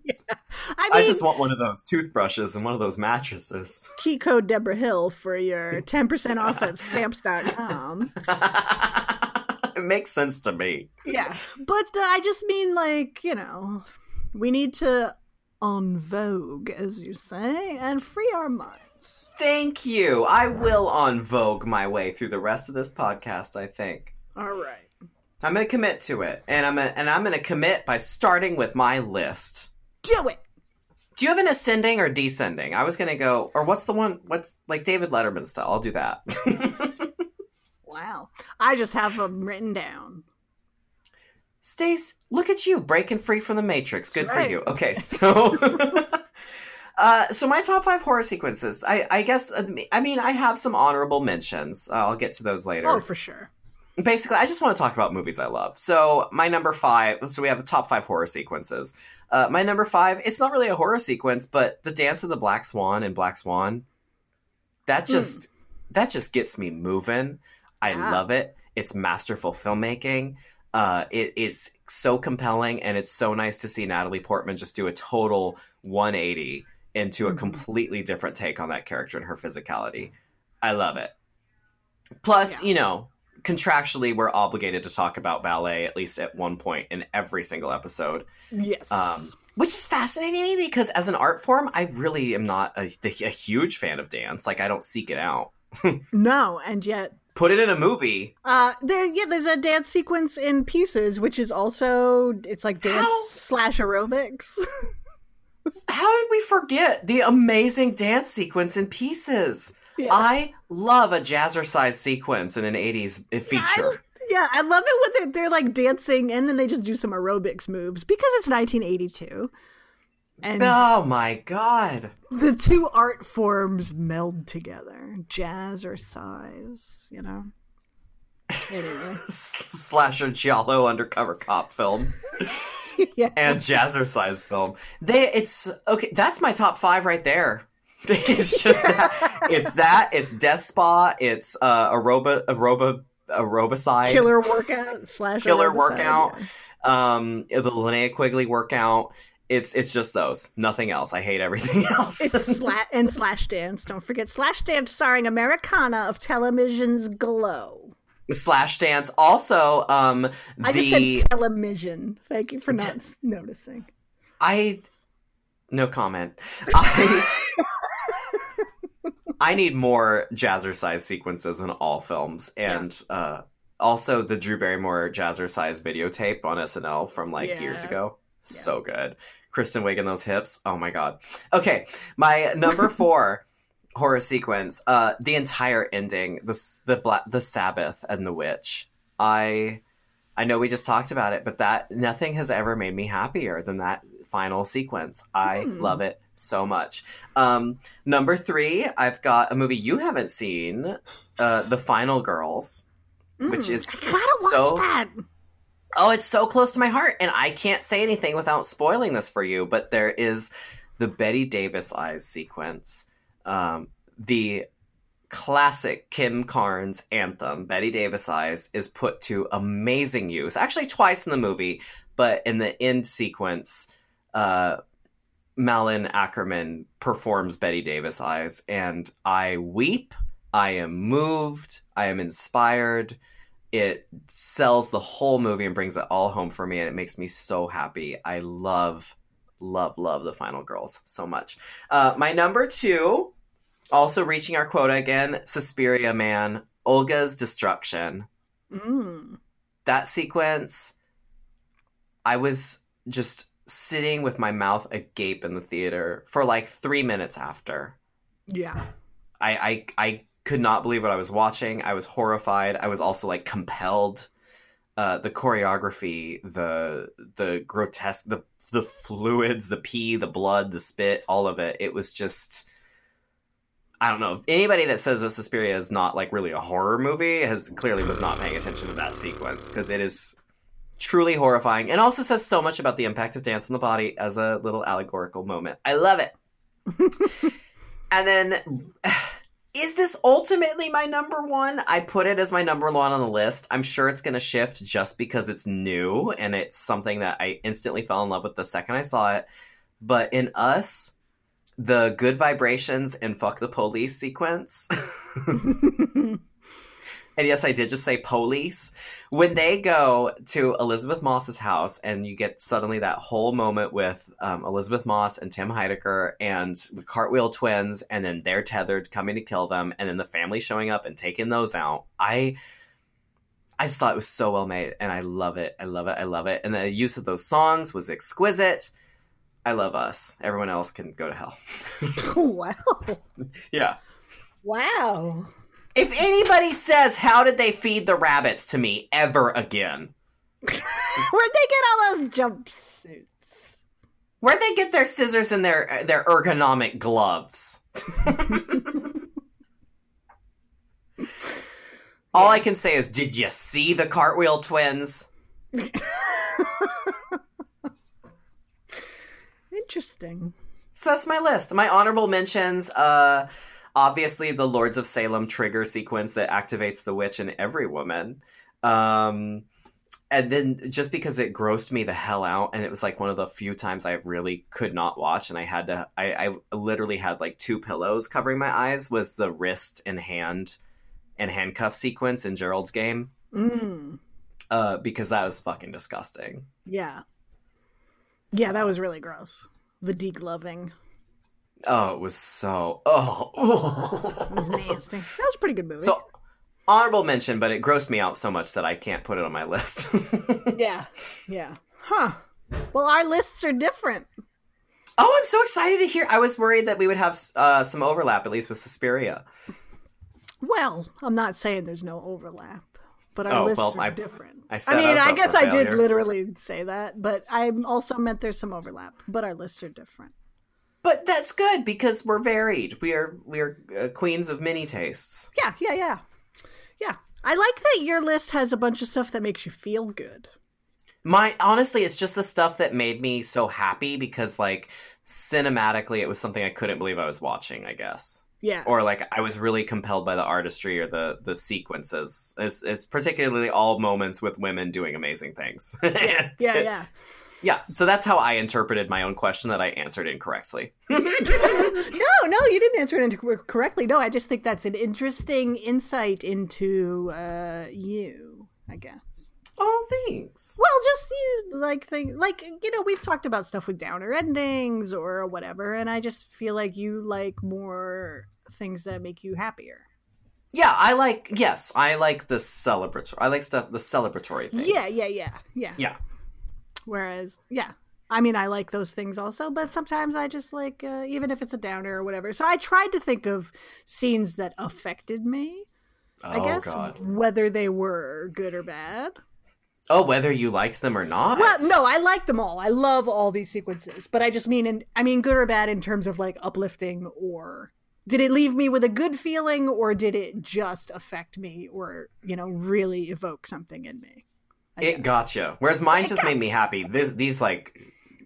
Speaker 4: I just want one of those toothbrushes and one of those mattresses.
Speaker 1: key code deborah hill for your 10% off at stamps.com
Speaker 4: it makes sense to me.
Speaker 1: Yeah. But uh, I just mean, like, you know, we need to on vogue, as you say, and free our minds.
Speaker 4: Thank you. I will on Vogue my way through the rest of this podcast. I think
Speaker 1: All right.
Speaker 4: I'm gonna commit to it, and I'm gonna, and I'm gonna commit by starting with my list.
Speaker 1: Do it.
Speaker 4: Do you have an ascending or descending? I was gonna go, or what's the one? What's like David Letterman style? I'll do that.
Speaker 1: Wow. I just have them written down.
Speaker 4: Stace, look at you breaking free from the Matrix. Good
Speaker 1: That's
Speaker 4: for you. Okay, so. Uh, so my top five horror sequences. I, I guess. I mean, I have some honorable mentions. Uh, I'll get to those later.
Speaker 1: Oh, for sure.
Speaker 4: Basically, I just want to talk about movies I love. So my number five. So we have the top five horror sequences. Uh, my number five. It's not really a horror sequence, but the dance of the Black Swan and Black Swan. That just that just gets me moving. I
Speaker 1: Yeah.
Speaker 4: love it. It's masterful filmmaking. Uh, it, it's so compelling, and it's so nice to see Natalie Portman just do a total 180 into a
Speaker 1: Mhm.
Speaker 4: completely different take on that character and her physicality. I love it. Plus,
Speaker 1: Yeah.
Speaker 4: you know, contractually, we're obligated to talk about ballet at least at one point in every single episode,
Speaker 1: Yes.
Speaker 4: um, which is fascinating to me because as an art form, I really am not a, a huge fan of dance. Like, I don't seek it out.
Speaker 1: no, and yet
Speaker 4: Put it in a movie.
Speaker 1: Uh, there, yeah, there's a dance sequence in Pieces, which is also it's like dance
Speaker 4: How?
Speaker 1: slash aerobics.
Speaker 4: How did we forget the amazing dance sequence in Pieces?
Speaker 1: Yeah.
Speaker 4: I love a jazzercise sequence in an 80s feature.
Speaker 1: yeah, I love it when they're, they're like dancing and then they just do some aerobics moves because it's 1982, and
Speaker 4: Oh my god.
Speaker 1: the two art forms meld together, jazz or size, you know. Anyway,
Speaker 4: Slasher Giallo undercover cop film
Speaker 1: yeah,
Speaker 4: and jazzercise film. They it's okay, that's my top 5 right there. It's just that it's that, it's Death Spa, it's uh aeroba aeroba aerobicide.
Speaker 1: killer workout slash
Speaker 4: Killer workout.
Speaker 1: yeah.
Speaker 4: um the Linnea Quigley workout. It's it's just those. Nothing else. I hate everything else.
Speaker 1: It's sla- and Slash Dance. Don't forget Slash Dance, starring Americana of television's Glow.
Speaker 4: Slash dance. Also, um
Speaker 1: I just said television. Thank you for not noticing.
Speaker 4: I no comment. I I need more jazzercise sequences in all films, and uh, also the Drew Barrymore jazzercise videotape on SNL from like years
Speaker 1: Yeah.
Speaker 4: ago. So good. Kristen Wiig and those hips. Oh my god. Okay, my number four horror sequence. Uh, the entire ending. The the bla- the Sabbath and the witch. I I know we just talked about it, but that nothing has ever made me happier than that final sequence. I
Speaker 1: Hmm.
Speaker 4: love it so much. Um, number three, I've got a movie you haven't seen, uh, The Final Girls. Which
Speaker 1: Mm,
Speaker 4: is
Speaker 1: I gotta watch
Speaker 4: so-
Speaker 1: that.
Speaker 4: Oh, it's so close to my heart, and I can't say anything without spoiling this for you. But there is the Bette Davis eyes sequence, um, the classic Kim Carnes anthem, Bette Davis eyes, is put to amazing use. Actually, twice in the movie, but in the end sequence, uh, Malin Akerman performs Bette Davis eyes, and I weep. I am moved. I am inspired it sells the whole movie and brings it all home for me and it makes me so happy i love love love the final girls so much uh, my number two also reaching our quota again suspiria man olga's destruction
Speaker 1: Mm.
Speaker 4: that sequence i was just sitting with my mouth agape in the theater for like three minutes after
Speaker 1: Yeah.
Speaker 4: I, I I could not believe what I was watching. I was horrified. I was also like compelled. Uh, the choreography, the the grotesque, the the fluids, the pee, the blood, the spit, all of it. It was just. I don't know. Anybody that says that Suspiria is not like really a horror movie has clearly was not paying attention to that sequence because it is truly horrifying and also says so much about the impact of dance on the body as a little allegorical moment. I love it. and then is this ultimately my number one? I put it as my number one on the list. I'm sure it's going to shift just because it's new and it's something that I instantly fell in love with the second I saw it. But in Us, the good vibrations and fuck the police sequence. and yes, I did just say police. When they go to Elisabeth Moss's house, and you get suddenly that whole moment with um, Elisabeth Moss and Tim Heidecker and the Cartwheel twins, and then they're tethered coming to kill them, and then the family showing up and taking those out. I. I just thought it was so well made, and I love it. I love it. I love it. And the use of those songs was exquisite. I love us. Everyone else can go to hell.
Speaker 1: wow.
Speaker 4: yeah.
Speaker 1: Wow.
Speaker 4: If anybody says, How did they feed the rabbits to me ever again?
Speaker 1: Where'd they get all those jumpsuits?
Speaker 4: Where'd they get their scissors and their their ergonomic gloves? All I can say is, did you see the cartwheel twins?
Speaker 1: Interesting.
Speaker 4: So that's my list. My honorable mentions, uh, obviously the Lords of Salem trigger sequence that activates the witch in every woman. Um, and then just because it grossed me the hell out, and it was like one of the few times I really could not watch, and I had to, I, I literally had like two pillows covering my eyes. Was the wrist and hand and handcuff sequence in Gerald's game?
Speaker 1: Mm,
Speaker 4: Uh, because that was fucking disgusting.
Speaker 1: yeah. Yeah, that was really gross. The degloving
Speaker 4: Oh, it was so. Oh.
Speaker 1: was nasty. That was a pretty good movie.
Speaker 4: so honorable mention, but it grossed me out so much that I can't put it on my list.
Speaker 1: yeah, yeah. Huh. Well, our lists are different.
Speaker 4: oh, I'm so excited to hear. I was worried that we would have uh, some overlap, at least with Suspiria.
Speaker 1: Well, I'm not saying there's no overlap, but our
Speaker 4: Oh,
Speaker 1: lists
Speaker 4: well,
Speaker 1: are
Speaker 4: I-
Speaker 1: different.
Speaker 4: I
Speaker 1: I mean,
Speaker 4: us
Speaker 1: I guess I did literally say that, but I also meant there's some overlap, but our lists are different.
Speaker 4: But that's good because we're varied. We are we are uh, queens of many tastes.
Speaker 1: Yeah, yeah, yeah. Yeah. I like that your list has a bunch of stuff that makes you feel good.
Speaker 4: My honestly, it's just the stuff that made me so happy because like cinematically, it was something I couldn't believe I was watching. I guess.
Speaker 1: Yeah.
Speaker 4: or like I was really compelled by the artistry or the the sequences. It's, it's particularly all moments with women doing amazing things.
Speaker 1: yeah, yeah, yeah.
Speaker 4: Yeah. So that's how I interpreted my own question that I answered incorrectly.
Speaker 1: no, no, you didn't answer it correctly. No, I just think that's an interesting insight into uh, you, I guess.
Speaker 4: Oh, thanks.
Speaker 1: Well, just you like thing like you know we've talked about stuff with downer endings or whatever, and I just feel like you like more things that make you happier.
Speaker 4: Yeah, I like. Yes, I like the celebratory. I like stuff the celebratory things.
Speaker 1: Yeah, yeah, yeah, yeah.
Speaker 4: Yeah.
Speaker 1: Whereas, yeah, I mean, I like those things also, but sometimes I just like uh, even if it's a downer or whatever. So I tried to think of scenes that affected me. I
Speaker 4: oh
Speaker 1: guess
Speaker 4: God.
Speaker 1: whether they were good or bad.
Speaker 4: Oh, whether you liked them or not.
Speaker 1: Well, no, I like them all. I love all these sequences, but I just mean, in, I mean, good or bad in terms of like uplifting or did it leave me with a good feeling or did it just affect me or you know really evoke something in me? I
Speaker 4: It
Speaker 1: guess.
Speaker 4: got you. Whereas mine
Speaker 1: It
Speaker 4: just
Speaker 1: got
Speaker 4: made me happy. This, these like,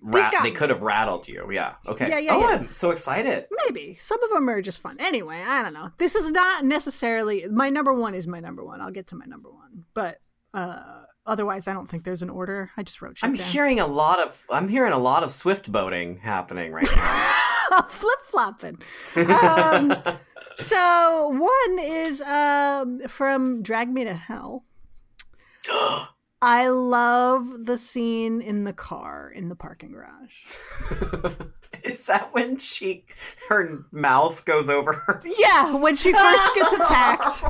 Speaker 4: rat, they could have rattled you. Yeah. Okay.
Speaker 1: Yeah, yeah,
Speaker 4: oh,
Speaker 1: yeah.
Speaker 4: I'm so excited.
Speaker 1: Maybe some of them are just fun. Anyway, I don't know. This is not necessarily my number one. Is my number one. I'll get to my number one, but uh otherwise, I don't think there's an order. I just wrote shit
Speaker 4: I'm
Speaker 1: down.
Speaker 4: hearing a lot of. I'm hearing a lot of swift boating happening right now.
Speaker 1: flip flopping. Um, so one is um, from Drag Me to Hell. I love the scene in the car in the parking garage.
Speaker 4: Is that when she her mouth goes over her?
Speaker 1: Yeah, when she first gets attacked.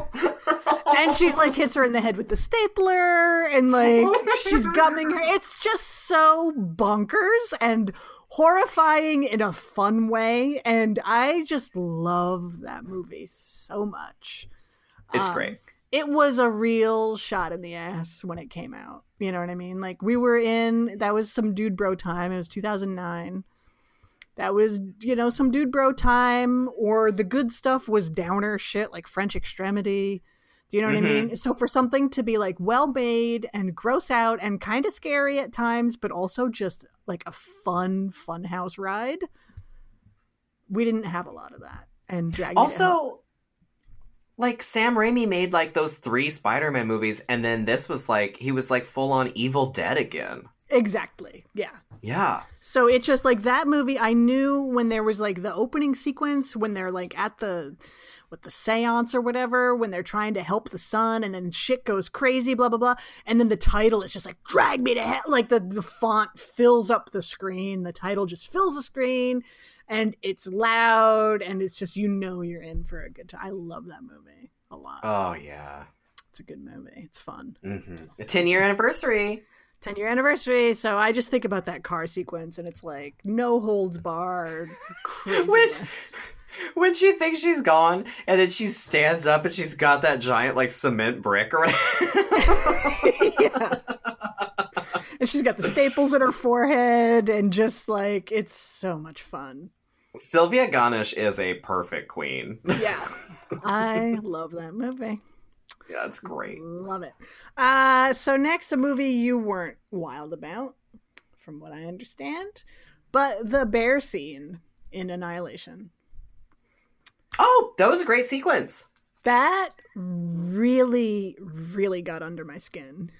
Speaker 1: and she's like hits her in the head with the stapler and like she's gumming her it's just so bonkers and horrifying in a fun way and i just love that movie so much
Speaker 4: It's
Speaker 1: Um,
Speaker 4: great.
Speaker 1: It was a real shot in the ass when it came out you know what i mean like we were in that was some dude bro time it was 2009 that was you know some dude bro time or the good stuff was downer shit like french extremity do you know what I
Speaker 4: Mhm.
Speaker 1: mean? So for something to be like well made and gross out and kind of scary at times, but also just like a fun fun house ride, we didn't have a lot of that. And Drag Me to Hell-
Speaker 4: Also, like Sam Raimi made like those three Spider-Man movies, and then this was like he was like full on Evil Dead again.
Speaker 1: exactly, yeah.
Speaker 4: Yeah.
Speaker 1: So it's just like that movie. I knew when there was like the opening sequence when they're like at the with the seance or whatever when they're trying to help the son and then shit goes crazy blah blah blah and then the title is just like drag me to hell like the the font fills up the screen the title just fills the screen and it's loud and it's just you know you're in for a good time i love that movie a lot
Speaker 4: Oh yeah.
Speaker 1: it's a good movie it's fun
Speaker 4: hmm A ten year anniversary.
Speaker 1: 10 year anniversary so i just think about that car sequence and it's like no holds barred
Speaker 4: when when she thinks she's gone, and then she stands up and she's got that giant like cement brick or whatever.
Speaker 1: yeah. And she's got the staples in her forehead and just like it's so much fun.
Speaker 4: Sylvia Ganush is a perfect queen.
Speaker 1: Yeah. I love that movie.
Speaker 4: yeah, it's great.
Speaker 1: Love it. Uh so next a movie you weren't wild about, from what I understand. But the bear scene in Annihilation.
Speaker 4: Oh, that was a great sequence.
Speaker 1: That really, really got under my skin.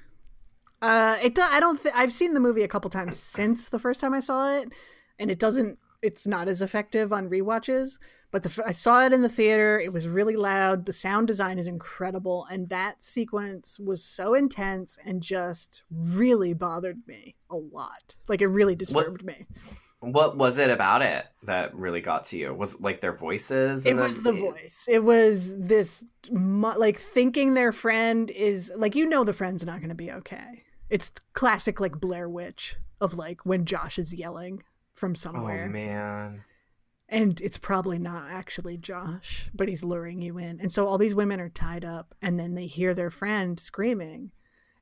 Speaker 1: Uh, it. do- I don't. Th- I've seen the movie a couple times since the first time I saw it, and it doesn't. It's not as effective on rewatches. But the, I saw it in the theater. It was really loud. The sound design is incredible, and that sequence was so intense and just really bothered me a lot. Like it really disturbed me.
Speaker 4: What was it about it that really got to you? Was it like their voices?
Speaker 1: It was the voice. It was this like thinking their friend is like you know the friend's not going to be okay. It's classic like Blair Witch of like when Josh is yelling from somewhere.
Speaker 4: Oh
Speaker 1: somewhere
Speaker 4: man.
Speaker 1: and it's probably not actually Josh, but he's luring you in. And so all these women are tied up and then they hear their friend screaming.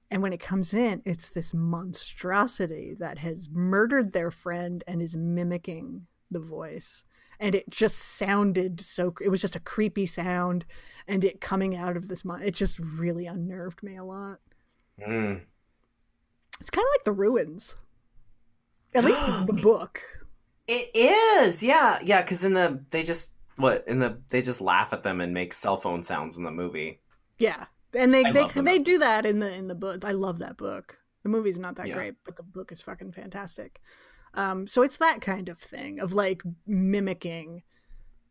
Speaker 1: And when it comes in, it's this monstrosity that has murdered their friend and is mimicking the voice. And it just sounded so, it was just a creepy sound. And it coming out of this, mon- it just really unnerved me a lot.
Speaker 4: Mm.
Speaker 1: It's kind of like the ruins. At least the book.
Speaker 4: It is, yeah, yeah. Because in the they just what in the they just laugh at them and make cell phone sounds in the movie.
Speaker 1: Yeah, and they
Speaker 4: I
Speaker 1: they they do that in the in the book. I love that book. The movie's not that
Speaker 4: Yeah.
Speaker 1: great, but the book is fucking fantastic. Um, so it's that kind of thing of like mimicking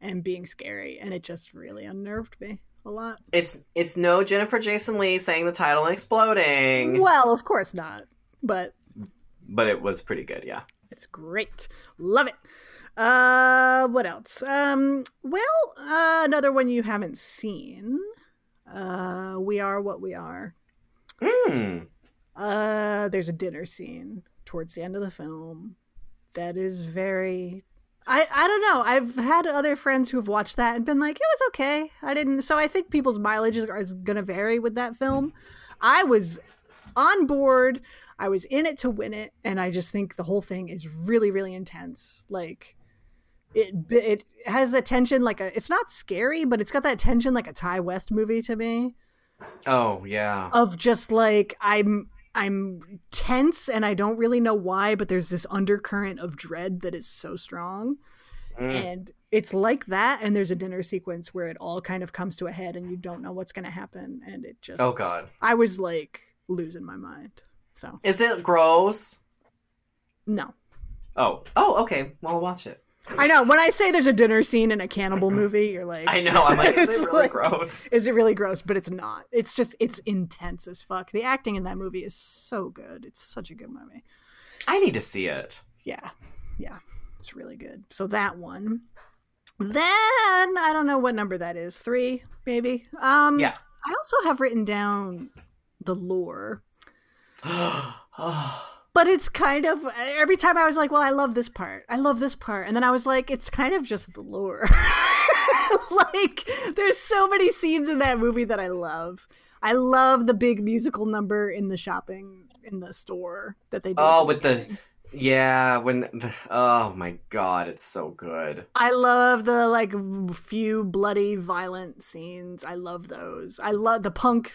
Speaker 1: and being scary, and it just really unnerved me a lot.
Speaker 4: It's it's no Jennifer Jason Lee saying the title and exploding,
Speaker 1: Well, of course not, but
Speaker 4: but it was pretty good. Yeah.
Speaker 1: It's great. Love it. Uh what else? Um well, uh, another one you haven't seen. Uh We Are What We Are.
Speaker 4: Mm.
Speaker 1: Uh there's a dinner scene towards the end of the film that is very I, I don't know. I've had other friends who have watched that and been like, it was okay. I didn't. So I think people's mileage is, is going to vary with that film. I was on board. I was in it to win it, and I just think the whole thing is really, really intense. Like it, it has a tension like a. It's not scary, but it's got that tension like a Ti West movie to me
Speaker 4: Oh yeah.
Speaker 1: of just like I'm I'm tense and I don't really know why, but there's this undercurrent of dread that is so strong.
Speaker 4: Mm.
Speaker 1: And it's like that and there's a dinner sequence where it all kind of comes to a head and you don't know what's going to happen and it just
Speaker 4: Oh god.
Speaker 1: I was like losing my mind. So,
Speaker 4: Is it gross?
Speaker 1: no.
Speaker 4: Oh. Oh. Okay. Well, I'll watch it.
Speaker 1: I know when I say there's a dinner scene in a cannibal movie, you're like
Speaker 4: I know. I'm like, is
Speaker 1: It's
Speaker 4: it really
Speaker 1: like-
Speaker 4: gross?
Speaker 1: Is it really gross? But it's not. It's just it's intense as fuck. The acting in that movie is so good. It's such a good movie.
Speaker 4: I need to see it.
Speaker 1: yeah yeah it's really good so that one then i don't know what number that is three maybe um
Speaker 4: Yeah.
Speaker 1: i also have written down the
Speaker 4: lure
Speaker 1: but it's kind of every time i was like well i love this part. I love this part. And then i was like it's kind of just the lure. Like there's so many scenes in that movie that i love. I love the big musical number in the shopping in the store that they do
Speaker 4: oh with the yeah when the, oh my god it's so good.
Speaker 1: I love the like few bloody violent scenes. I love those. I love the punk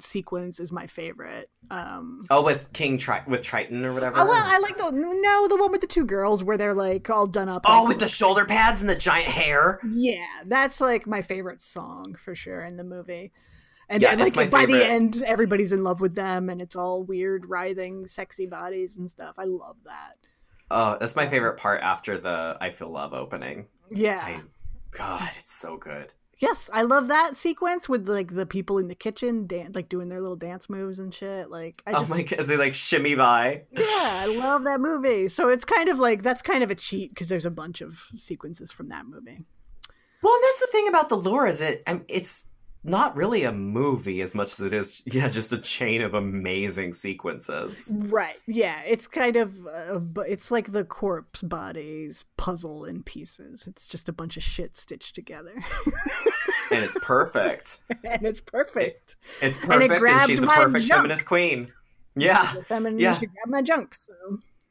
Speaker 1: sequence is my favorite. Um
Speaker 4: oh with king Tri- with triton or whatever
Speaker 1: I, well, I like the no the one with the two girls where they're like all done up.
Speaker 4: oh
Speaker 1: like-
Speaker 4: with the shoulder pads and the giant hair
Speaker 1: yeah, that's like my favorite song for sure in the movie. And
Speaker 4: Yeah,
Speaker 1: and, like by the end, everybody's in love with them, and it's all weird, writhing, sexy bodies and stuff. I love that.
Speaker 4: oh that's my favorite part after the i feel love opening
Speaker 1: Yeah.
Speaker 4: I, god it's so good
Speaker 1: Yes, I love that sequence with like the people in the kitchen, dan- like doing their little dance moves and shit. Like, I just,
Speaker 4: oh my god as they like shimmy by
Speaker 1: yeah, I love that movie. So it's kind of like that's kind of a cheat because there's a bunch of sequences from that movie.
Speaker 4: well and that's the thing about the lure is it um, it's not really a movie as much as it is yeah just a chain of amazing sequences
Speaker 1: Right? Yeah, it's kind of, uh, it's like the corpse bodies puzzle in pieces. It's just a bunch of shit stitched together,
Speaker 4: and it's perfect
Speaker 1: and it's perfect.
Speaker 4: It's
Speaker 1: And it
Speaker 4: perfect, and, she's a perfect
Speaker 1: junk.
Speaker 4: feminist queen. Yeah,
Speaker 1: feminist
Speaker 4: yeah.
Speaker 1: should grab my junk. So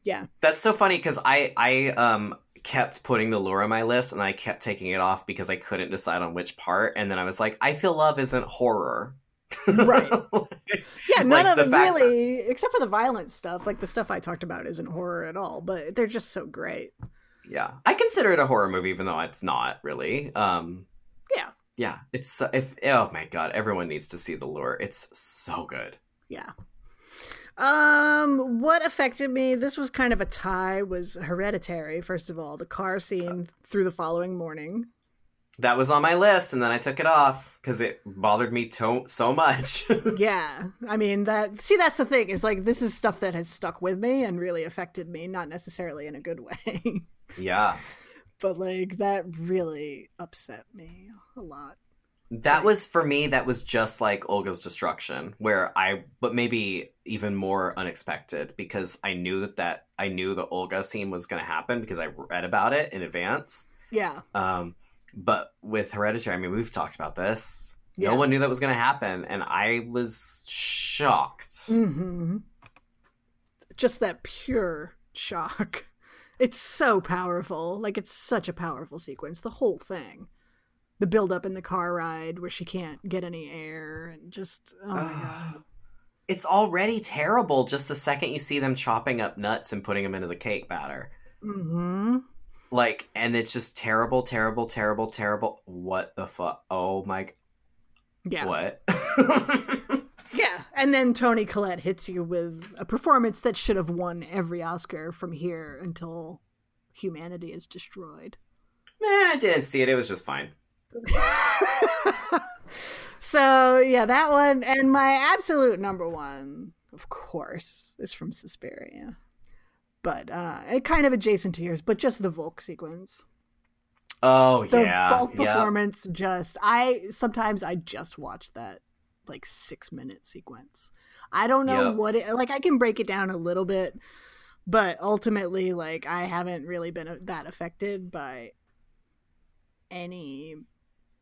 Speaker 1: yeah,
Speaker 4: that's so funny because I I um kept putting the lure on my list and I kept taking it off because I couldn't decide on which part, and then I was like, I feel love isn't horror,
Speaker 1: Right. Yeah, none
Speaker 4: Like,
Speaker 1: of
Speaker 4: the
Speaker 1: it
Speaker 4: fact that-
Speaker 1: really, except for the violent stuff. Like the stuff I talked about isn't horror at all, but they're just so great.
Speaker 4: yeah, I consider it a horror movie, even though it's not really. Um,
Speaker 1: Yeah,
Speaker 4: yeah, it's if oh my god, everyone needs to see the lure. It's so good.
Speaker 1: Yeah. Um, what affected me? This was kind of a tie. Was hereditary. First of all, the car scene through the following morning.
Speaker 4: That was on my list, and then I took it off because it bothered me to- so much.
Speaker 1: yeah, I mean that. See, that's the thing. Is like this is stuff that has stuck with me and really affected me, not necessarily in a good way,
Speaker 4: yeah,
Speaker 1: but like that really upset me a lot.
Speaker 4: That was for me. That was just like Olga's destruction, where I, but maybe even more unexpected because I knew that that I knew the Olga scene was going to happen because I read about it in advance.
Speaker 1: Yeah,
Speaker 4: Um, but with Hereditary, I mean, we've talked about this.
Speaker 1: Yeah.
Speaker 4: No one knew that was going to happen, and I was shocked.
Speaker 1: hmm Just that pure shock. It's so powerful. Like it's such a powerful sequence. The whole thing. The build up in the car ride where she can't get any air and just oh my god.
Speaker 4: It's already terrible just the second you see them chopping up nuts and putting them into the cake batter.
Speaker 1: Mm-hmm.
Speaker 4: Like, and it's just terrible, terrible, terrible, terrible. What the fuck? Oh my. God.
Speaker 1: Yeah.
Speaker 4: What?
Speaker 1: Yeah. And then Toni Collette hits you with a performance that should have won every Oscar from here until humanity is destroyed.
Speaker 4: Meh, I didn't see it. It was just fine.
Speaker 1: so yeah, that one and my absolute number one, of course, is from Suspiria. But uh it kind of adjacent to yours, but just the Volk sequence.
Speaker 4: Oh,
Speaker 1: The
Speaker 4: yeah.
Speaker 1: Volk
Speaker 4: yeah.
Speaker 1: performance just I sometimes I just watch that like six minute sequence. I don't know
Speaker 4: Yep.
Speaker 1: what it like I can break it down a little bit, but ultimately like I haven't really been uh, that affected by any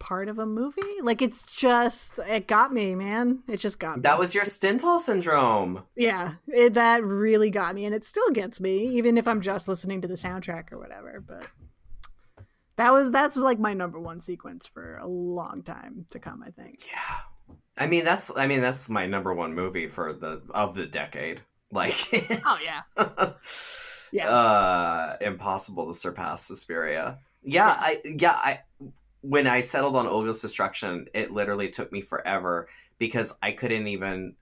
Speaker 1: part of a movie. Like it's just it got me, man. It just got me.
Speaker 4: That was your Stendhal syndrome.
Speaker 1: yeah, it, that really got me, and it still gets me, even if I'm just listening to the soundtrack or whatever. But that was that's like my number one sequence for a long time to come. I think.
Speaker 4: Yeah. I mean that's I mean that's my number one movie for the of the decade. Like
Speaker 1: Oh yeah, yeah.
Speaker 4: uh impossible to surpass Suspiria. Yeah. I yeah, I when I settled on Olga's destruction, it literally took me forever because I couldn't even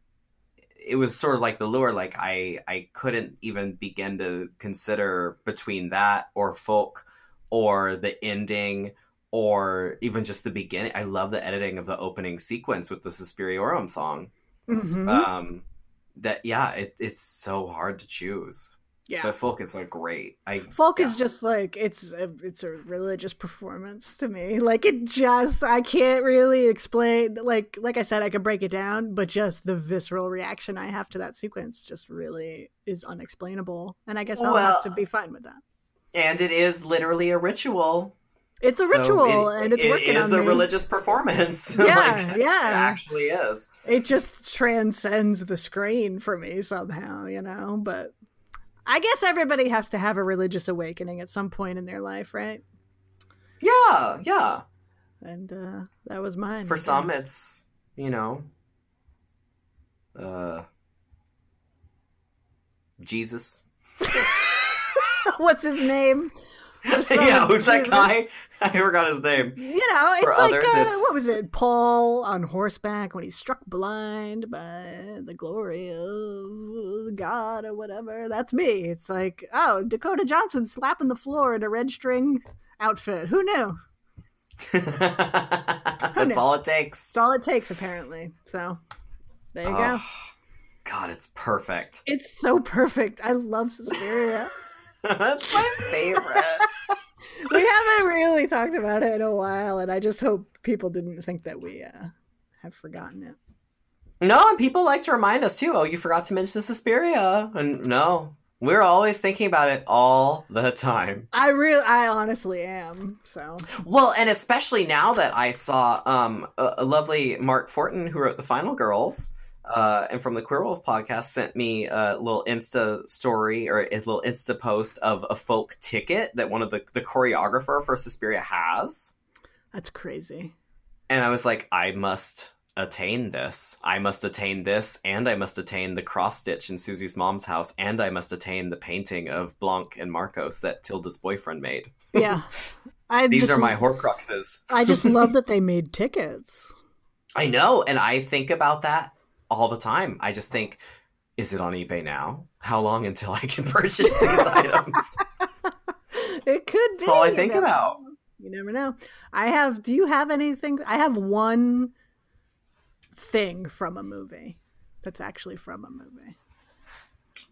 Speaker 4: it was sort of like the lure like I I couldn't even begin to consider between that or Volk or the ending or even just the beginning. I love the editing of the opening sequence with the Suspiriorum song.
Speaker 1: Mhm.
Speaker 4: Um that yeah, it, it's so hard to choose.
Speaker 1: Yeah.
Speaker 4: But Volk is like great. I
Speaker 1: Volk is just like it's a, it's a religious performance to me. Like it just I can't really explain. Like like I said, I could break it down, but just the visceral reaction I have to that sequence just really is unexplainable. And I guess I'll have to be fine with that.
Speaker 4: and it is literally a ritual.
Speaker 1: It's a
Speaker 4: So
Speaker 1: ritual,
Speaker 4: it-
Speaker 1: and it's
Speaker 4: it
Speaker 1: working
Speaker 4: is
Speaker 1: on
Speaker 4: a
Speaker 1: me.
Speaker 4: religious performance.
Speaker 1: Yeah,
Speaker 4: Like, It
Speaker 1: yeah.
Speaker 4: actually is.
Speaker 1: It just transcends the screen for me somehow, you know. But I guess everybody has to have a religious awakening at some point in their life, right?
Speaker 4: Yeah, yeah.
Speaker 1: And uh, that was mine.
Speaker 4: For some, it's you know, uh, Jesus.
Speaker 1: what's his name?
Speaker 4: Yeah, who's that guy? I forgot his name.
Speaker 1: You know, it's
Speaker 4: For
Speaker 1: like
Speaker 4: others,
Speaker 1: uh,
Speaker 4: it's-
Speaker 1: what was it? Paul on horseback when he's struck blind by the glory of God or whatever. That's me. It's like, oh, Dakota Johnson slapping the floor in a red string outfit. Who knew?
Speaker 4: That's all it takes.
Speaker 1: It's all it takes, apparently. So there you go.
Speaker 4: Oh, God, it's perfect.
Speaker 1: It's so perfect. I love Suspiria.
Speaker 4: That's my favorite.
Speaker 1: we haven't really talked about it in a while, and I just hope people didn't think that we uh, have forgotten it.
Speaker 4: No, and people like to remind us too. Oh, you forgot to mention Suspiria. And no, we're always thinking about it all the time.
Speaker 1: I really, I honestly am. So
Speaker 4: Well, and especially now that I saw um, a, a lovely Mark Fortin, who wrote the Final Girls, uh, and from the Queer Wolf podcast, sent me a little Insta story or a little Insta post of a Volk ticket that one of the the choreographer for Suspiria has.
Speaker 1: that's crazy.
Speaker 4: And I was like, I must attain this. I must attain this, and I must attain the cross stitch in Susie's mom's house, and I must attain the painting of Blanc and Markos that Tilda's boyfriend made.
Speaker 1: Yeah, I
Speaker 4: These
Speaker 1: just,
Speaker 4: are my Horcruxes.
Speaker 1: I just love that they made tickets.
Speaker 4: I know, and I think about that all the time. I just think, is it on eBay now? How long until I can purchase these items?
Speaker 1: It could be.
Speaker 4: That's all I think
Speaker 1: never
Speaker 4: about.
Speaker 1: know. You never know. I have. Do you have anything? I have one thing from a movie that's actually from a movie.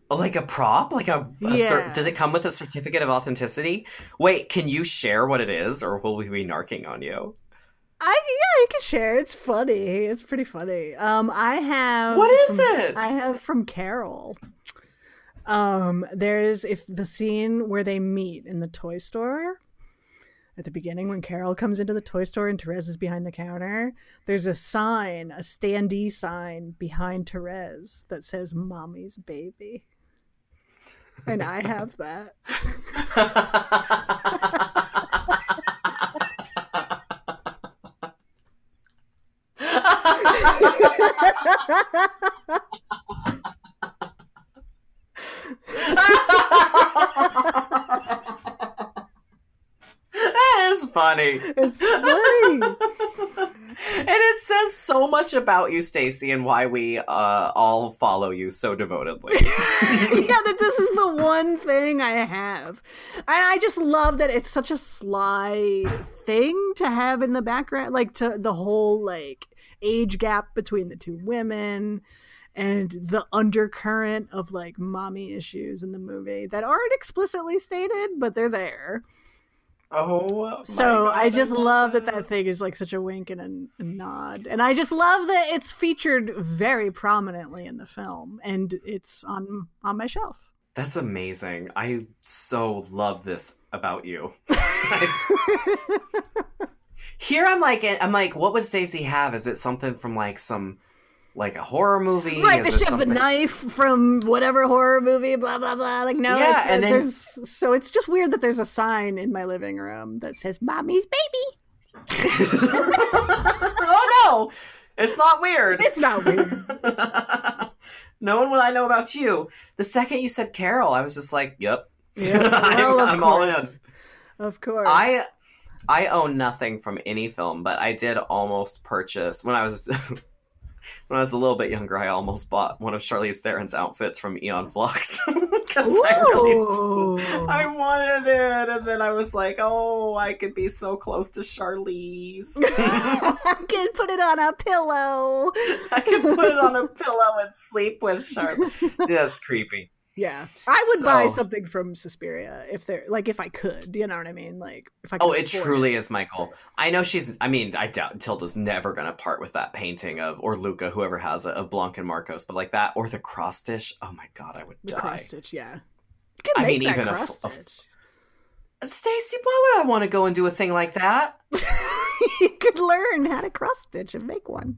Speaker 4: Like a prop? Like a, a cer-
Speaker 1: Yeah.
Speaker 4: does it come with a certificate of authenticity? Wait, can you share what it is, or will we be narking on you?
Speaker 1: I yeah, you can share. It's funny. It's pretty funny. Um, I have.
Speaker 4: What is
Speaker 1: from-
Speaker 4: it?
Speaker 1: I have from Carol. Um, there's if the scene where they meet in the toy store at the beginning when Carol comes into the toy store and Therese is behind the counter. There's a sign, a standee sign behind Therese that says "Mommy's baby," and I have that.
Speaker 4: that is funny.
Speaker 1: It's funny.
Speaker 4: And it says so much about you, Stacy, and why we uh, all follow you so devotedly.
Speaker 1: yeah, that this is the one thing I have. And I just love that it's such a sly thing to have in the background, like to the whole like age gap between the two women and the undercurrent of like mommy issues in the movie that aren't explicitly stated, but they're there.
Speaker 4: Oh,
Speaker 1: So I just love that that thing is like such a wink and a, a nod, and I just love that it's featured very prominently in the film, and it's on on my shelf.
Speaker 4: That's amazing. I so love this about you. Here I'm like I'm like, what would Stacy have? Is it something from like some like a horror movie?
Speaker 1: right,
Speaker 4: Is
Speaker 1: the
Speaker 4: it
Speaker 1: chef, the knife from whatever horror movie, blah blah blah. Like no,
Speaker 4: Yeah, and then-
Speaker 1: there's so it's just weird that there's a sign in my living room that says "Mommy's baby."
Speaker 4: oh no, it's not weird.
Speaker 1: It's not weird.
Speaker 4: Knowing what I know about you, the second you said Carol, I was just like, "Yep,
Speaker 1: Yeah,
Speaker 4: I'm, I'm all in."
Speaker 1: Of course,
Speaker 4: I I own nothing from any film, but I did almost purchase when I was when I was a little bit younger. I almost bought one of Charlize Theron's outfits from Aeon Flux because I really I wanted it, and then I was like, "Oh, I could be so close to Charlize.
Speaker 1: I can put it on a pillow.
Speaker 4: I could put it on a pillow and sleep with Charlize." That's creepy.
Speaker 1: Yeah, I would buy something from Suspiria if they're like if I could. You know what I mean? Like if I. Could
Speaker 4: Oh, it truly is Michael. I know she's. I mean, I doubt Tilda's never gonna part with that painting of or Luca, whoever has it, of Blanc and Markos. But like that or the cross stitch. Oh my god, I would
Speaker 1: The
Speaker 4: die.
Speaker 1: cross stitch, yeah.
Speaker 4: I mean, even a a
Speaker 1: stitch.
Speaker 4: Stacy, why would I want to go and do a thing like that?
Speaker 1: you could learn how to cross stitch and make one.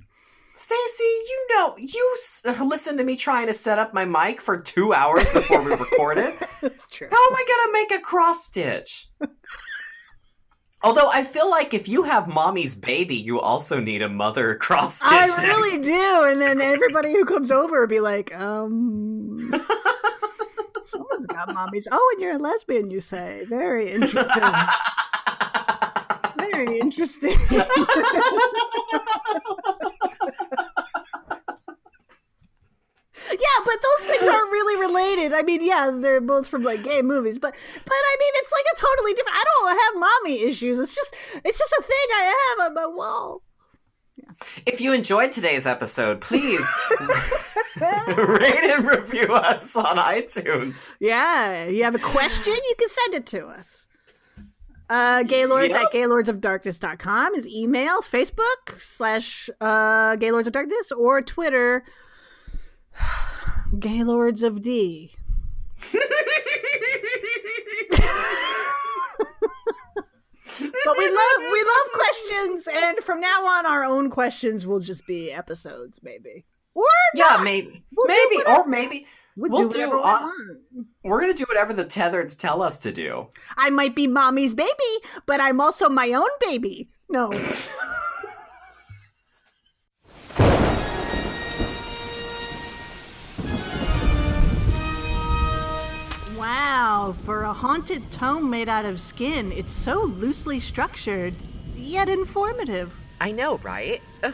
Speaker 4: Stacy, you know, you listen to me trying to set up my mic for two hours before we recorded.
Speaker 1: That's true.
Speaker 4: How am I gonna make a cross stitch? Although I feel like if you have mommy's baby, you also need a mother cross stitch.
Speaker 1: I
Speaker 4: next.
Speaker 1: really do, and then everybody who comes over will be like, um, someone's got mommy's. Oh, and you're a lesbian, you say? Very interesting. Very interesting. Yeah, but those things aren't really related. I mean, yeah, they're both from like gay movies, but but I mean, it's like a totally different. I don't have mommy issues. It's just it's just a thing I have on my wall.
Speaker 4: If you enjoyed today's episode, please rate and review us on iTunes.
Speaker 1: Yeah, you have a question, you can send it to us. Uh, gaylords
Speaker 4: Yep.
Speaker 1: at gaylordsofdarkness.com is email, Facebook slash uh, gaylords of darkness, or Twitter, gaylords of D. But we love we love questions, and from now on, our own questions will just be episodes, maybe. Or
Speaker 4: Yeah,
Speaker 1: not.
Speaker 4: maybe,
Speaker 1: We'll
Speaker 4: maybe, or maybe
Speaker 1: We'll,
Speaker 4: we'll
Speaker 1: do
Speaker 4: do,
Speaker 1: whatever we want.
Speaker 4: we're gonna do whatever the tethereds tell us to do.
Speaker 1: I might be mommy's baby, but I'm also my own baby. No. wow, for a haunted tome made out of skin, it's so loosely structured, yet informative.
Speaker 4: I know, right? Uh,